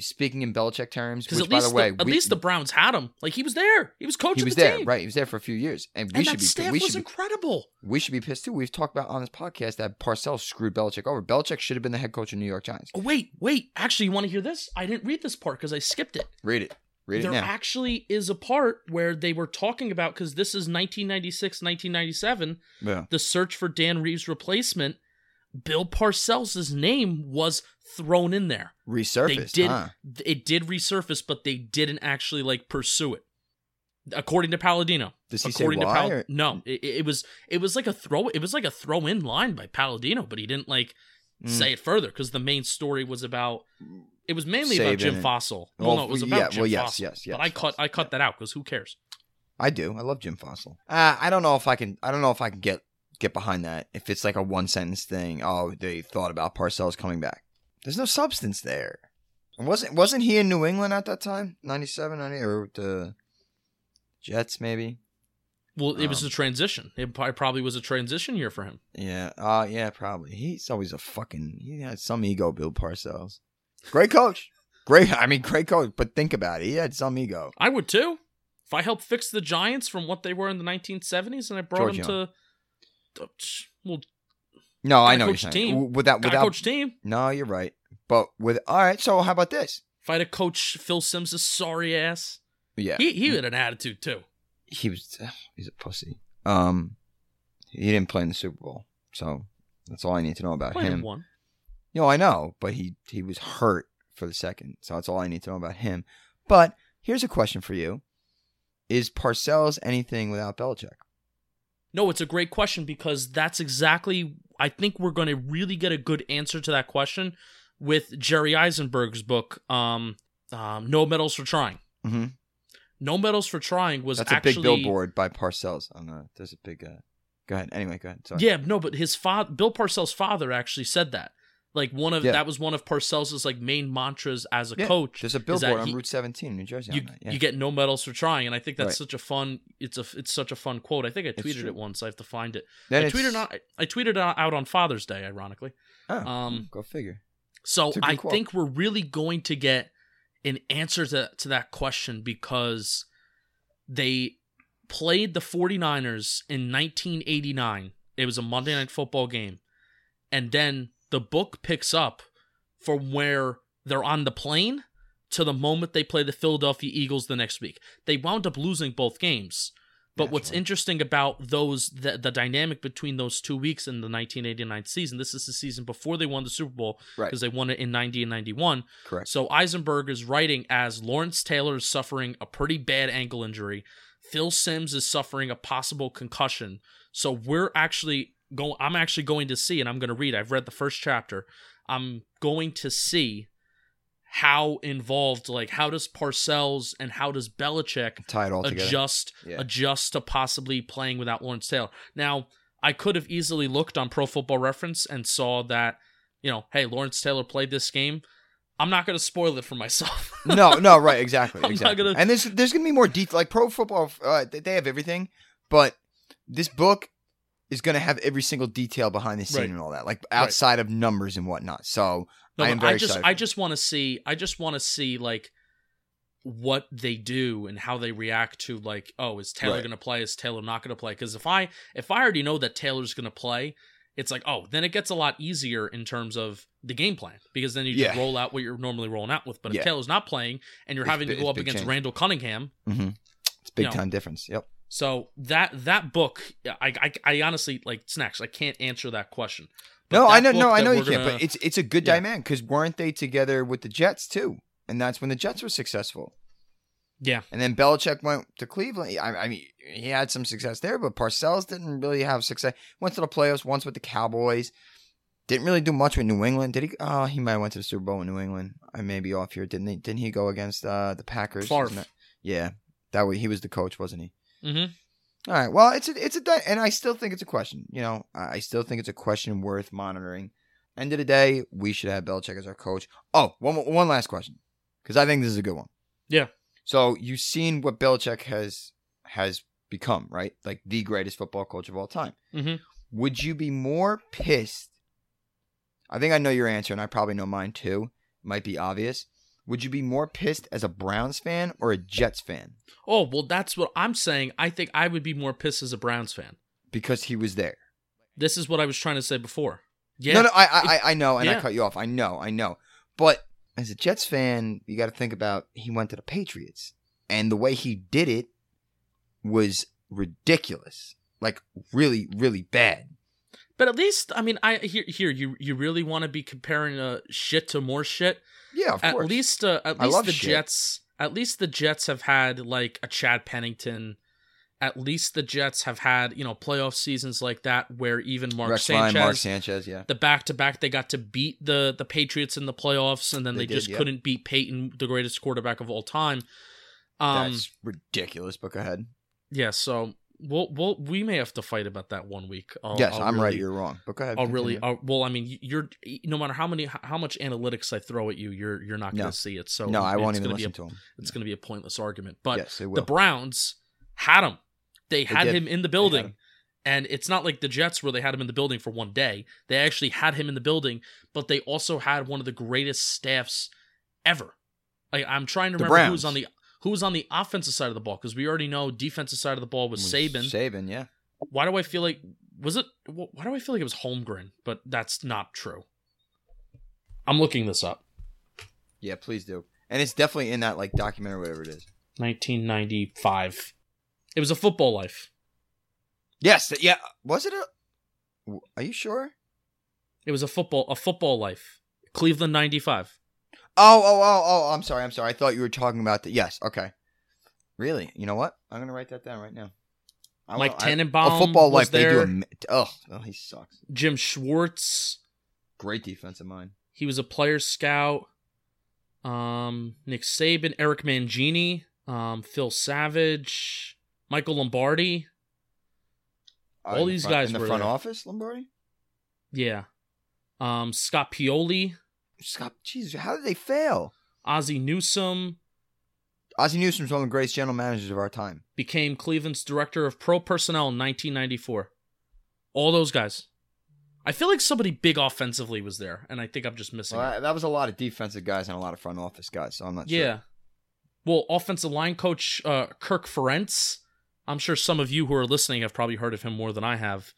speaking in Belichick terms, because which by least the way, the, at we- least the Browns had him. Like he was there. He was coaching he was the there, team. right? He was there for a few years, and we And should that be, staff we was should be, incredible. we should be pissed too. We've talked about on this podcast that Parcells screwed Belichick over. Belichick should have been the head coach of New York Giants. Oh, wait, wait. Actually, you want to hear this? I didn't read this part because I skipped it. Read it, read it there actually is a part where they were talking about because this is 1996, 1997, yeah, the search for Dan Reeves' replacement. Bill Parcells' name was thrown in there. resurfaced. they did huh? it did resurface, but they didn't actually like pursue it. According to Palladino. Does he according to why, Pal- or- no, it, it was it was like a throw it was like a throw in line by Palladino, but he didn't like Mm. say it further because the main story was about it was mainly about Jim Fassel. Well, Well, no, it was yeah, about Jim well, yes, Fassel. yes, yes, But I cut I cut yeah. that out because who cares? I do. I love Jim Fassel. Uh, I don't know if I can. I don't know if I can get get behind that. If it's like a one sentence thing. Oh, they thought about Parcells coming back. There's no substance there. Wasn't wasn't he in New England at that time? 97, 90, or the Jets maybe? Well, it was Um, a transition. It probably probably was a transition year for him. Yeah. Uh yeah, probably. He's always a fucking. He had some ego, Bill Parcells. Great coach. Great. I mean, great coach. But think about it. He had some ego. I would too. If I helped fix the Giants from what they were in the 1970s and I brought George them to, well, No, I know what you're saying. team. Without without. coach team. No, you're right. But with all right. So how about this? If I had a coach Phil Simms' sorry ass, Yeah. he he had an attitude too. He was he's a pussy. Um, he didn't play in the Super Bowl, so that's all I need to know about Played him. one. You know, I know, but he he was hurt for the second, so that's all I need to know about him. But here's a question for you: Is Parcells anything without Belichick? No, it's a great question because that's exactly. I think we're going to really get a good answer to that question with Jerry Izenberg's book, um, um, "No Medals for Trying." Mm-hmm. No Medals for Trying was That's actually a big billboard by Parcells. Oh no, there's a big. Uh, go ahead. Anyway, go ahead. Sorry. Yeah, no, but his father, Bill Parcells' father, actually said that. Like one of Yeah. that was one of Parcells' like main mantras as a Yeah, coach. There's a billboard on he- Route 17, New Jersey. You. Yeah. you get no medals for trying, and I think that's Right. such a fun. It's a it's such a fun quote. I think I tweeted it once. I have to find it. Then I tweeted out, I tweeted it out on Father's Day, ironically. Oh, um, go figure. So It's a good I quote. think we're really going to get an answer to, to that question because they played the 49ers in 1989. It was a Monday night football game. And then the book picks up from where they're on the plane to the moment they play the Philadelphia Eagles the next week. They wound up losing both games. But what's interesting about those the, the dynamic between those two weeks in the 1989 season, this is the season before they won the Super Bowl Right. because they won it in 90 and 91. Correct. So Izenberg is writing as Lawrence Taylor is suffering a pretty bad ankle injury. Phil Simms is suffering a possible concussion. So we're actually going I'm actually going to see and I'm going to read. I've read the first chapter. I'm going to see how involved like how does Parcells and how does Belichick Tie it all together. adjust Yeah. adjust to possibly playing without Lawrence Taylor. Now, I could have easily looked on Pro Football Reference and saw that, you know, hey, Lawrence Taylor played this game. I'm not going to spoil it for myself. no, no, right, exactly, exactly. gonna- And there's there's gonna be more detail. Like pro football, uh, they have everything, but this book is gonna have every single detail behind the scene Right. and all that, like outside of numbers and whatnot. So No, I I just excited. I just want to see I just want to see like what they do and how they react to like, oh, is Taylor Right. going to play? Is Taylor not going to play? Because if I if I already know that Taylor's going to play, it's like, oh, then it gets a lot easier in terms of the game plan because then you just Yeah. roll out what you're normally rolling out with. But if Yeah. Taylor's not playing and you're It's having to go up against change. Randall Cunningham, hmm It's big know. time difference. Yep. so that that book, I I, I honestly like snacks. I can't answer that question. But No, I know. No, I know you can't. gonna- But it's it's a good Yeah. dynamic because weren't they together with the Jets too? And that's when the Jets were successful. yeah, And then Belichick went to Cleveland. I, I mean, he had some success there, but Parcells didn't really have success. Went to the playoffs once with the Cowboys. Didn't really do much with New England. Did he? Oh, he might have went to the Super Bowl in New England. I may be off here. Didn't he? Didn't he go against uh, the Packers? Yeah, that way he was the coach, wasn't he? mm-hmm. All right. Well, it's a it's a and I still think it's a question. You know, I still think it's a question worth monitoring. End of the day, we should have Belichick as our coach. Oh, one one last question, because I think this is a good one. Yeah. So you've seen what Belichick has has become, right? Like the greatest football coach of all time. Mhm. Would you be more pissed? I think I know your answer, and I probably know mine too. Might be obvious. Would you be more pissed as a Browns fan or a Jets fan Oh well, that's what I'm saying. I think I would be more pissed as a Browns fan. because he was there? This is what I was trying to say before. Yeah, No, no, I, I, I- I know, and I cut you off. I know, I know. But as a Jets fan, you got to think about he went to the Patriots, and the way he did it was ridiculous, like really, really bad. But at least I mean, I here here you you really want to be comparing uh shit to more shit. Yeah, of at course. least uh, at least the shit. Jets at least the Jets have had like a Chad Pennington. At least the Jets have had you know playoff seasons like that where even Mark Rex Sanchez, Mark Sanchez, yeah. the back to back, they got to beat the the Patriots in the playoffs, and then They they, did, just yeah. couldn't beat Peyton, the greatest quarterback of all time. Um, That's ridiculous. But go ahead. yeah, so we'll we'll we may have to fight about that one week. I'll, yes, I'll I'm right. You're wrong. But go ahead. I'll really. I'll, uh, well, I mean, you're no matter how many, how much analytics I throw at you, you're you're not going to No. see it. So no, I won't even listen a, to him. It's going to be a pointless argument. But yes, the Browns had him. They had did. him in the building. And it's not like the Jets where they had him in the building for one day. They actually had him in the building, but they also had one of the greatest staffs ever. Like I'm trying to The remember who was on the who was on the offensive side of the ball because we already know defensive side of the ball was Saban. Saban, yeah. Why do I feel like was it? Why do I feel like it was Holmgren? But that's not true. I'm looking this up. Yeah, please do. And it's definitely in that like documentary, whatever it is. 1995. It was a football life. Yes, yeah. Was it a? Are you sure? It was a football a football life. Cleveland 95. Oh, oh, oh, oh! I'm sorry. I'm sorry. I thought you were talking about the. Yes. Okay. Really? You know what? I'm gonna write that down right now. I Mike I- Tannenbaum a football life. They do. A, oh, oh, he sucks. Jim Schwartz. Great defensive mind. He was a player scout. Um, Nick Saban, Eric Mangini, um, Phil Savage, Michael Lombardi. Uh, All these front- guys in the were front there. office, Lombardi. Yeah. Um, Scott Pioli, Scott, Jesus, how did they fail? Ozzie Newsome Ozzie Newsome's one of the greatest general managers of our time. became Cleveland's director of pro personnel in 1994. All those guys. I feel like somebody big offensively was there, and I think I'm just missing. Well, it. that- was a lot of defensive guys and a lot of front office guys. So I'm not sure. Yeah. Well, offensive line coach uh, Kirk Ferentz. I'm sure some of you who are listening have probably heard of him more than I have.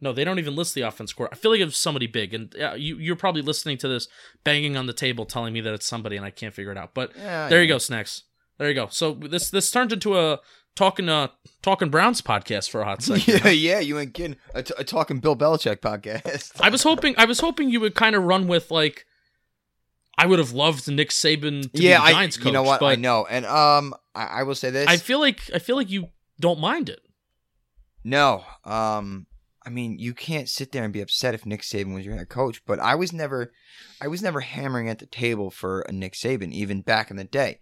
No, they don't even list the offense court. I feel like it's somebody big, and uh, you, you're probably listening to this banging on the table, telling me that it's somebody, and I can't figure it out. But Yeah, there you go, snacks. There you go. So this this turned into a talking uh talking Browns podcast for a hot second. yeah, yeah, you ain't kidding. A, t- a talking Bill Belichick podcast. I was hoping I was hoping you would kind of run with like I would have loved Nick Saban to yeah, be the Giants I, coach. you know what? But I know, and um, I, I will say this. I feel like I feel like you don't mind it. no, um, I mean, you can't sit there and be upset if Nick Saban was your head coach. But I was never, I was never hammering at the table for a Nick Saban, even back in the day.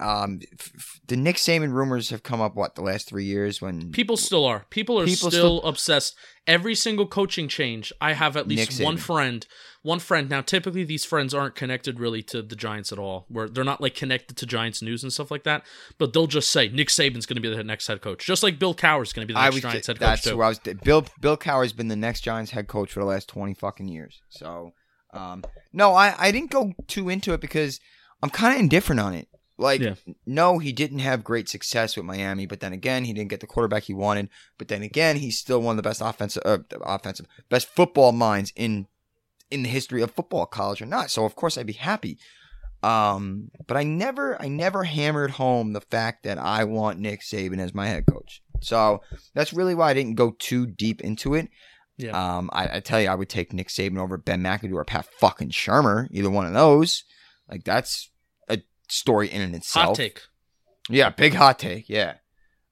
Um, f- f- the Nick Saban rumors have come up what the last three years when People still are. People are People still, still- obsessed. Every single coaching change, I have at least one friend. One friend. Now, typically these friends aren't connected really to the Giants at all. Where they're not like connected to Giants news and stuff like that. But they'll just say Nick Saban's going to be the next head coach, just like Bill Cowher's going to be the next was Giants head coach that's who I was. Bill Bill Cowher's been the next Giants head coach for the last twenty fucking years. So, um, no, I I didn't go too into it because I'm kind of indifferent on it. Like, Yeah. no, he didn't have great success with Miami, but then again, he didn't get the quarterback he wanted. But then again, he's still one of the best offensive, uh, offensive, best football minds in in the history of football, college or not. So of course, I'd be happy. Um, but I never, I never hammered home the fact that I want Nick Saban as my head coach. So that's really why I didn't go too deep into it. Yeah. Um, I, I tell you, I would take Nick Saban over Ben McAdoo or Pat fucking Shurmur, either one of those. Like that's a story in and itself. Hot take. Yeah, big hot take. Yeah.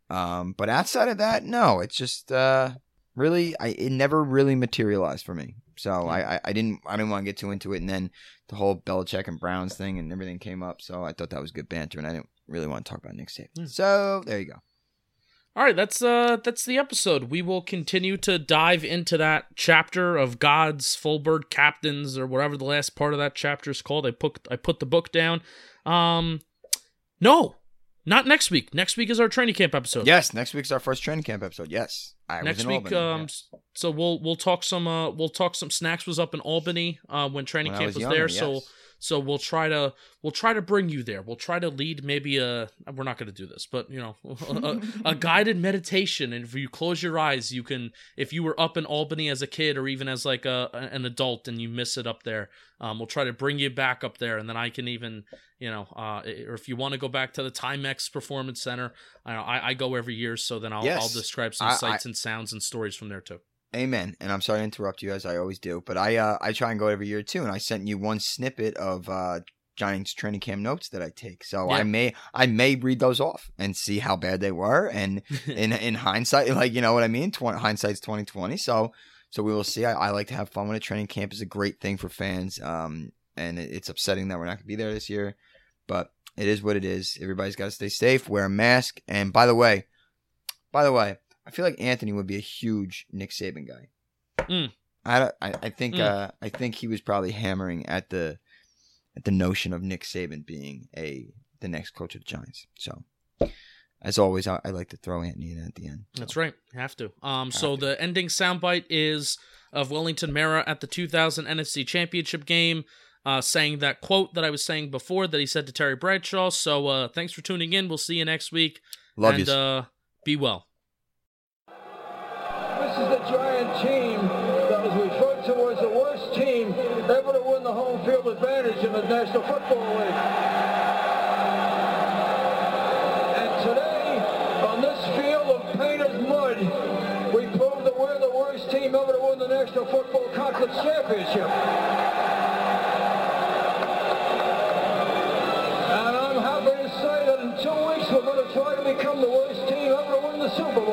Um, but outside of that, no, it's just uh, really, I it never really materialized for me. So I, I, I didn't I didn't want to get too into it, and then the whole Belichick and Browns thing and everything came up. So I thought that was good banter, and I didn't really want to talk about Nick Saban. Hmm. So there you go. All right, that's uh that's the episode. We will continue to dive into that chapter of God's Fullbird Captains or whatever the last part of that chapter is called. I put I put the book down. Um no, not next week. Next week is our training camp episode. Yes, next week's our first training camp episode. Yes, I next was in week Albany, um yeah. so we'll we'll talk some uh we'll talk some snacks was up in Albany uh when training When camp was was, younger, there yes. so we'll try to we'll try to bring you there we'll try to lead maybe a we're not going to do this but you know a, a guided meditation and if you close your eyes you can if you were up in Albany as a kid or even as like a an adult and you miss it up there um we'll try to bring you back up there and then I can even you know uh or if you want to go back to the Timex Performance Center I know I, I go every year so then I'll Yes. I'll describe some I- sights and sounds and stories from there too. Amen. And I'm sorry to interrupt you as I always do, but I uh, I try and go every year too, and I sent you one snippet of uh, Giants training camp notes that I take. So Yeah. I may I may read those off and see how bad they were, and in in hindsight, like you know what I mean. Tw- hindsight's twenty twenty. So so we will see. I, I like to have fun when a Training camp is a great thing for fans. Um, and it, it's upsetting that we're not gonna be there this year, but it is what it is. Everybody's got to stay safe, wear a mask, and by the way, by the way, I feel like Anthony would be a huge Nick Saban guy. Mm. I, I I think Mm. uh I think he was probably hammering at the at the notion of Nick Saban being a the next coach of the Giants. So as always, I, I like to throw Anthony in at the end. So. That's right. Have to. Um. So to. the ending soundbite is of Wellington Mara at the 2000 NFC Championship game, uh, saying that quote that I was saying before that he said to Terry Bradshaw. So uh, thanks for tuning in. We'll see you next week. Love and you. uh, be well. The National Football League. And today, on this field of painted mud, we proved that we're the worst team ever to win the National Football Conference Championship. And I'm happy to say that in two weeks we're going to try to become the worst team ever to win the Super Bowl.